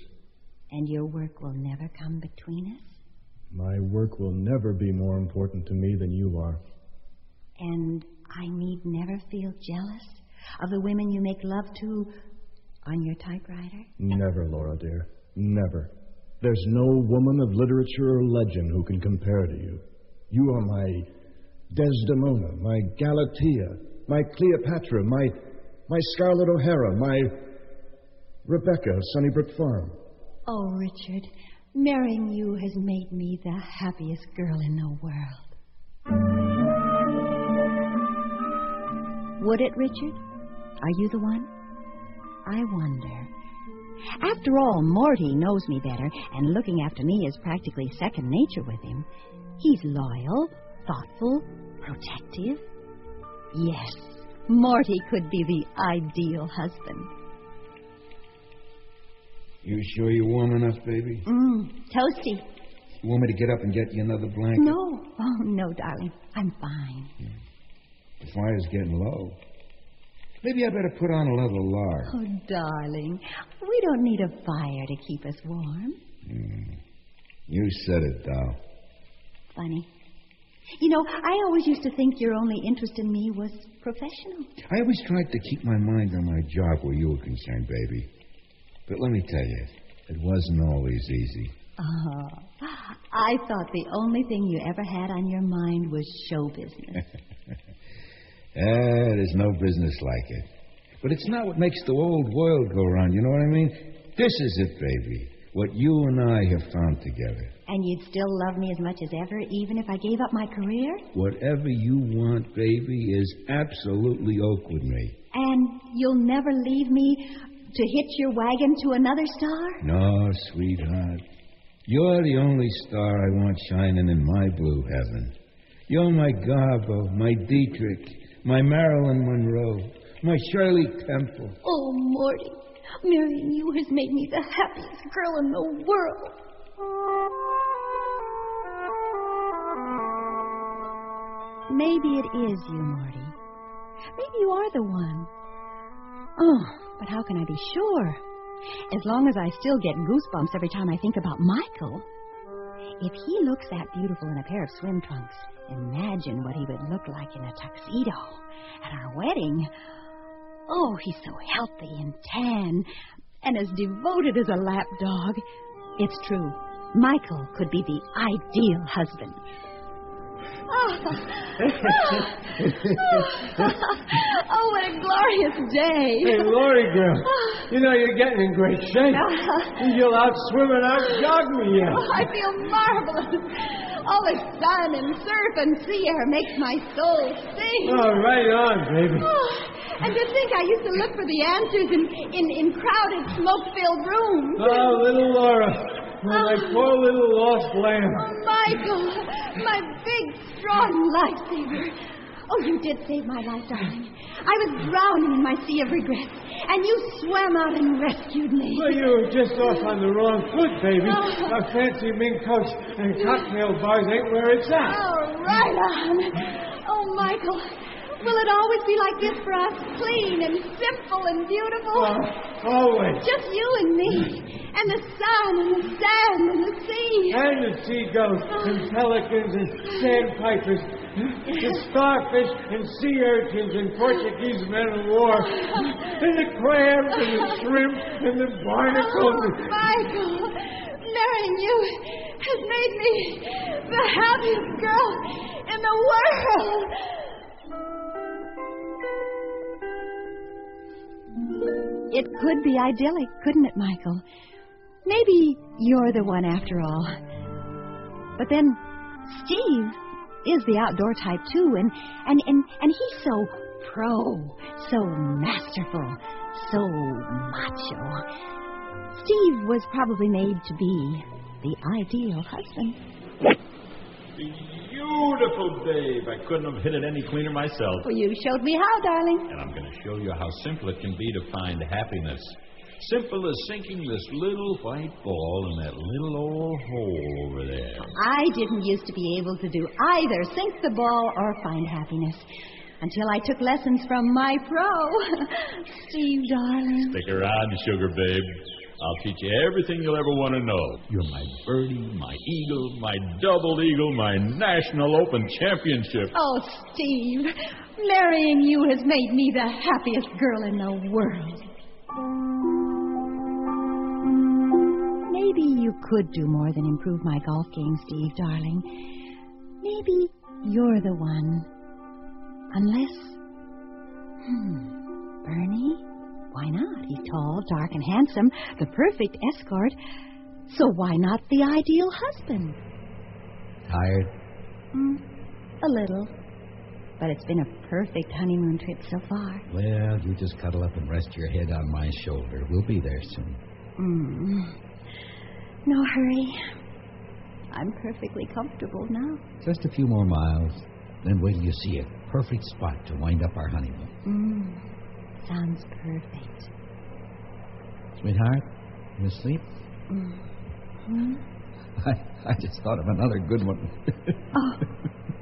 Speaker 16: And your work will never come between us?
Speaker 17: My work will never be more important to me than you are.
Speaker 16: And I need never feel jealous of the women you make love to on your typewriter?
Speaker 17: Never, Laura, dear. Never. There's no woman of literature or legend who can compare to you. You are my Desdemona, my Galatea, my Cleopatra, my my Scarlett O'Hara, my Rebecca of Sunnybrook Farm.
Speaker 16: Oh, Richard, marrying you has made me the happiest girl in the world. Would it, Richard? Are you the one? I wonder. After all, Morty knows me better, and looking after me is practically second nature with him. He's loyal, thoughtful, protective. Yes, Morty could be the ideal husband.
Speaker 23: You sure you're warm enough, baby?
Speaker 16: Mmm, toasty.
Speaker 23: You want me to get up and get you another blanket?
Speaker 16: No. Oh, no, darling. I'm fine.
Speaker 23: The fire's getting low. Maybe I better put on a little lard.
Speaker 16: Oh, darling. We don't need a fire to keep us warm.
Speaker 23: Mm. You said it, doll.
Speaker 16: Funny. You know, I always used to think your only interest in me was professional.
Speaker 23: I always tried to keep my mind on my job where you were concerned, baby. But let me tell you, it wasn't always easy.
Speaker 16: Oh, I thought the only thing you ever had on your mind was show business. <laughs>
Speaker 23: Eh, there's no business like it. But it's not what makes the old world go round, you know what I mean? This is it, baby. What you and I have found together.
Speaker 16: and you'd still love me as much as ever, even if I gave up my career?
Speaker 23: Whatever you want, baby, is absolutely oak with me.
Speaker 16: And you'll never leave me to hitch your wagon to another star?
Speaker 23: No, sweetheart. You're the only star I want shining in my blue heaven. You're my Garbo, my Dietrich, my Marilyn Monroe, my Shirley Temple.
Speaker 16: Oh, Morty, marrying you has made me the happiest girl in the world. Maybe it is you, Morty. Maybe you are the one. Oh, but how can I be sure? As long as I still get goosebumps every time I think about Michael. If he looks that beautiful in a pair of swim trunks, imagine what he would look like in a tuxedo at our wedding. Oh, he's so healthy and tan and as devoted as a lap dog. It's true. Michael could be the ideal husband. <laughs> Oh, what a glorious day.
Speaker 19: Hey, Lori girl, you know you're getting in great shape. <laughs> You'll outswim and outjog me yet.
Speaker 16: Oh, I feel marvelous. All the sun and surf and sea air makes my soul sing.
Speaker 19: Oh, right on, baby.
Speaker 16: Oh, and to think I used to look for the answers in, in, in crowded, smoke-filled rooms.
Speaker 19: Oh, little Laura, my poor little lost lamb.
Speaker 16: Oh, Michael, my big, strong lifesaver. Oh, you did save my life, darling. I was drowning in my sea of regrets, and you swam out and rescued me.
Speaker 19: Well, you were just off on the wrong foot, baby.
Speaker 16: Oh.
Speaker 19: A fancy mink coat and cocktail bars ain't where it's at.
Speaker 16: Oh, right on. Oh, Michael, will it always be like this for us? Clean and simple and beautiful?
Speaker 19: Oh, always.
Speaker 16: Just you and me, and the sun and the sand and the sea.
Speaker 19: And the seagulls and oh. pelicans and sandpipers, the starfish and sea urchins and Portuguese men of war, and the crabs and the shrimp and the barnacles.
Speaker 16: Oh, Michael, marrying you has made me the happiest girl in the world. It could be idyllic, couldn't it, Michael? Maybe you're the one after all. But then Steve is the outdoor type too, and and and, and he's so pro, so masterful, so macho. Steve was probably made to be the ideal husband.
Speaker 20: Beautiful, babe. I couldn't have hit it any cleaner myself.
Speaker 16: Well, you showed me how, darling.
Speaker 20: And I'm going to show you how simple it can be to find happiness. Simple as sinking this little white ball in that little old hole over there.
Speaker 16: I didn't used to be able to do either sink the ball or find happiness until I took lessons from my pro, <laughs> Steve, darling.
Speaker 20: Stick around, sugar babe. I'll teach you everything you'll ever want to know. You're my birdie, my eagle, my double eagle, my national open championship.
Speaker 16: Oh, Steve, marrying you has made me the happiest girl in the world. Maybe you could do more than improve my golf game, Steve, darling. Maybe you're the one. Unless. Hmm. Bernie? Why not? He's tall, dark, and handsome, the perfect escort. So why not the ideal husband?
Speaker 6: Tired?
Speaker 16: Hmm, a little. But it's been a perfect honeymoon trip so far.
Speaker 6: Well, you just cuddle up and rest your head on my shoulder. We'll be there soon.
Speaker 16: Mm. No hurry. I'm perfectly comfortable now.
Speaker 6: Just a few more miles. Then wait till you see a perfect spot to wind up our honeymoon.
Speaker 16: Mm. Sounds perfect.
Speaker 6: Sweetheart, you asleep?
Speaker 16: Mm.
Speaker 6: I, I just thought of another good one.
Speaker 16: oh,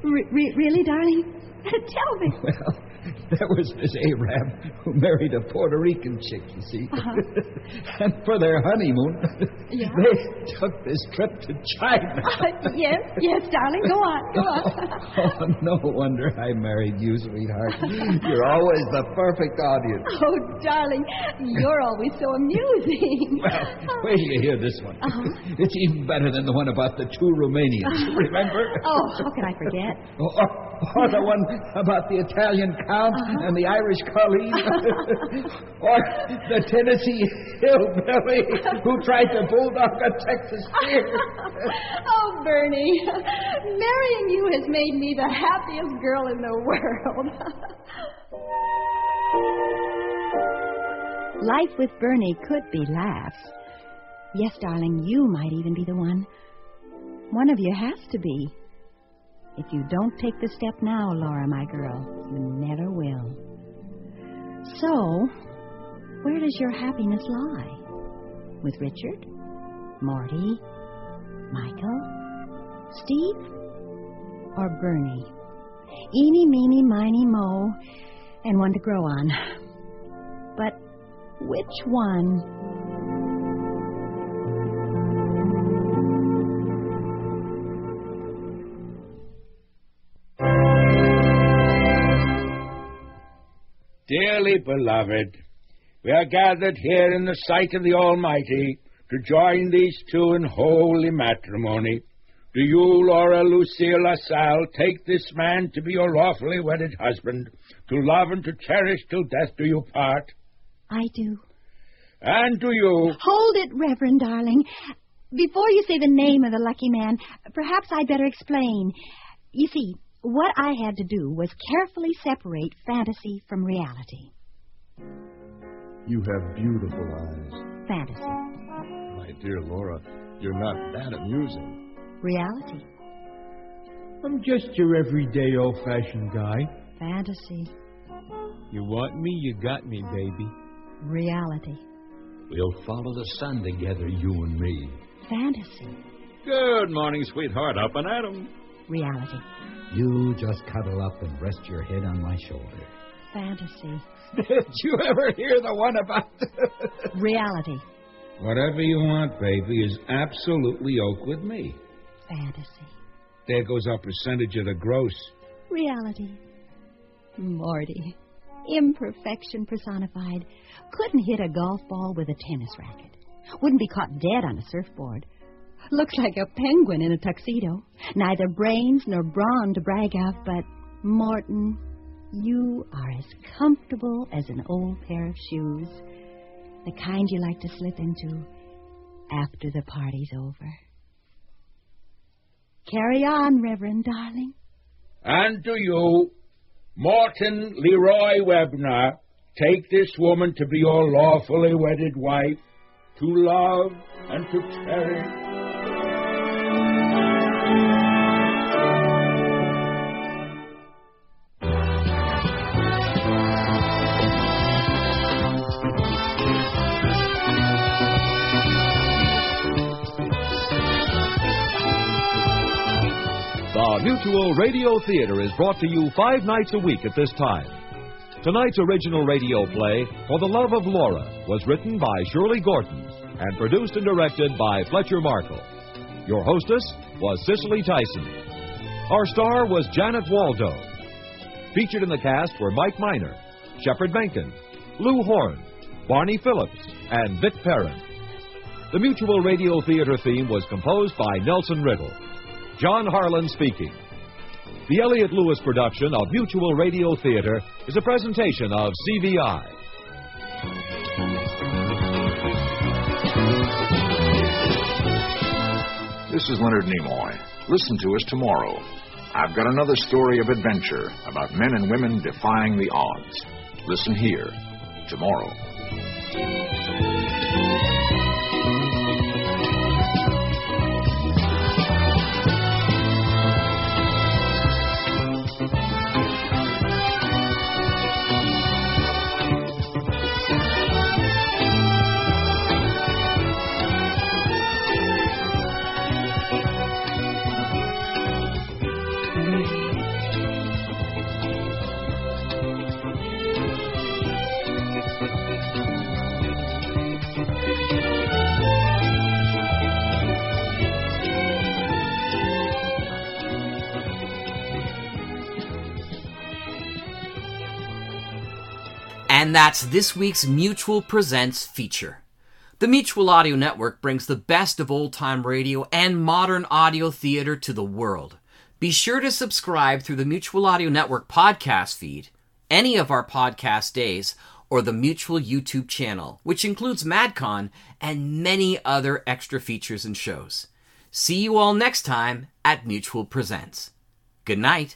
Speaker 16: re- re- really, darling? <laughs> Tell me.
Speaker 6: Well, <laughs> there was this Arab who married a Puerto Rican chick, you see.
Speaker 16: Uh-huh. <laughs>
Speaker 6: and for their honeymoon, <laughs>
Speaker 16: Yeah?
Speaker 6: they took this trip to China.
Speaker 16: yes, yes, darling. Go on, go on.
Speaker 6: oh, no wonder I married you, sweetheart. You're always the perfect audience.
Speaker 16: oh, darling, you're always so amusing.
Speaker 6: Well, wait till you hear this one.
Speaker 16: Uh-huh.
Speaker 6: It's even better than the one about the two Romanians. Remember?
Speaker 16: oh, how can I forget?
Speaker 6: Or, or the one about the Italian count
Speaker 16: Uh-huh.
Speaker 6: and the Irish colleen. <laughs> or the Tennessee hillbilly who tried to bulldog a Texas steer. <laughs>
Speaker 16: oh, Bernie, marrying you has made me the happiest girl in the world. <laughs> Life with Bernie could be laughs. Yes, darling, you might even be the one. One of you has to be. If you don't take the step now, Laura, my girl, you never will. So, where does your happiness lie? With Richard? Marty? Michael? Steve? Or Bernie? Eeny, meeny, miny, mo, and one to grow on. But which one?
Speaker 24: Dearly beloved, we are gathered here in the sight of the Almighty to join these two in holy matrimony. Do you, Laura Lucille LaSalle, take this man to be your lawfully wedded husband, to love and to cherish till death do you part?
Speaker 16: I do.
Speaker 24: And do you?
Speaker 16: Hold it, Reverend darling. Before you say the name of the lucky man, perhaps I'd better explain. You see, what I had to do was carefully separate fantasy from reality.
Speaker 17: You have beautiful eyes.
Speaker 16: Fantasy.
Speaker 17: My dear Laura, you're not that amusing.
Speaker 16: Reality.
Speaker 25: I'm just your everyday old fashioned guy.
Speaker 16: Fantasy.
Speaker 25: You want me, you got me, baby.
Speaker 16: Reality.
Speaker 26: We'll follow the sun together, you and me.
Speaker 16: Fantasy.
Speaker 20: Good morning, sweetheart. Up and at 'em.
Speaker 16: Reality.
Speaker 6: You just cuddle up and rest your head on my shoulder.
Speaker 16: Fantasy. <laughs>
Speaker 6: Did you ever hear the one about <laughs>
Speaker 16: Reality.
Speaker 24: Whatever you want, baby, is absolutely oak with me.
Speaker 16: Fantasy.
Speaker 24: There goes our percentage of the gross.
Speaker 16: Reality. Morty. Imperfection personified. Couldn't hit a golf ball with a tennis racket. Wouldn't be caught dead on a surfboard. Looks like a penguin in a tuxedo. Neither brains nor brawn to brag of, but Morton, you are as comfortable as an old pair of shoes. The kind you like to slip into after the party's over. Carry on, Reverend darling.
Speaker 24: And do you, Morton Leroy Webner, take this woman to be your lawfully wedded wife, to love and to cherish?
Speaker 7: The Mutual Radio Theater is brought to you five nights a week at this time. Tonight's original radio play, For the Love of Laura, was written by Shirley Gordon and produced and directed by Fletcher Markle. Your hostess was Cicely Tyson. Our star was Janet Waldo. Featured in the cast were Mike Miner, Shepard Menken, Lou Horn, Barney Phillips, and Vic Perrin. The Mutual Radio Theater theme was composed by Nelson Riddle. John Harlan speaking. The Elliott Lewis production of Mutual Radio Theater is a presentation of CVI.
Speaker 27: This is Leonard Nimoy. Listen to us tomorrow.
Speaker 14: I've got another story of adventure about men and women defying the odds. Listen here tomorrow.
Speaker 28: And that's this week's Mutual Presents feature. The Mutual Audio Network brings the best of old time radio and modern audio theater to the world. Be sure to subscribe through the Mutual Audio Network podcast feed, any of our podcast days, or the Mutual YouTube channel, which includes MadCon and many other extra features and shows. See you all next time at Mutual Presents. Good night.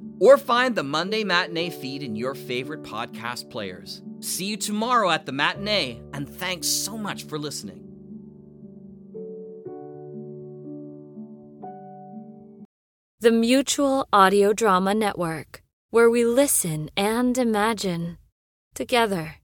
Speaker 28: or find the Monday Matinee feed in your favorite podcast players. See you tomorrow at the matinee, and thanks so much for listening.
Speaker 29: The Mutual Audio Drama Network, where we listen and imagine together.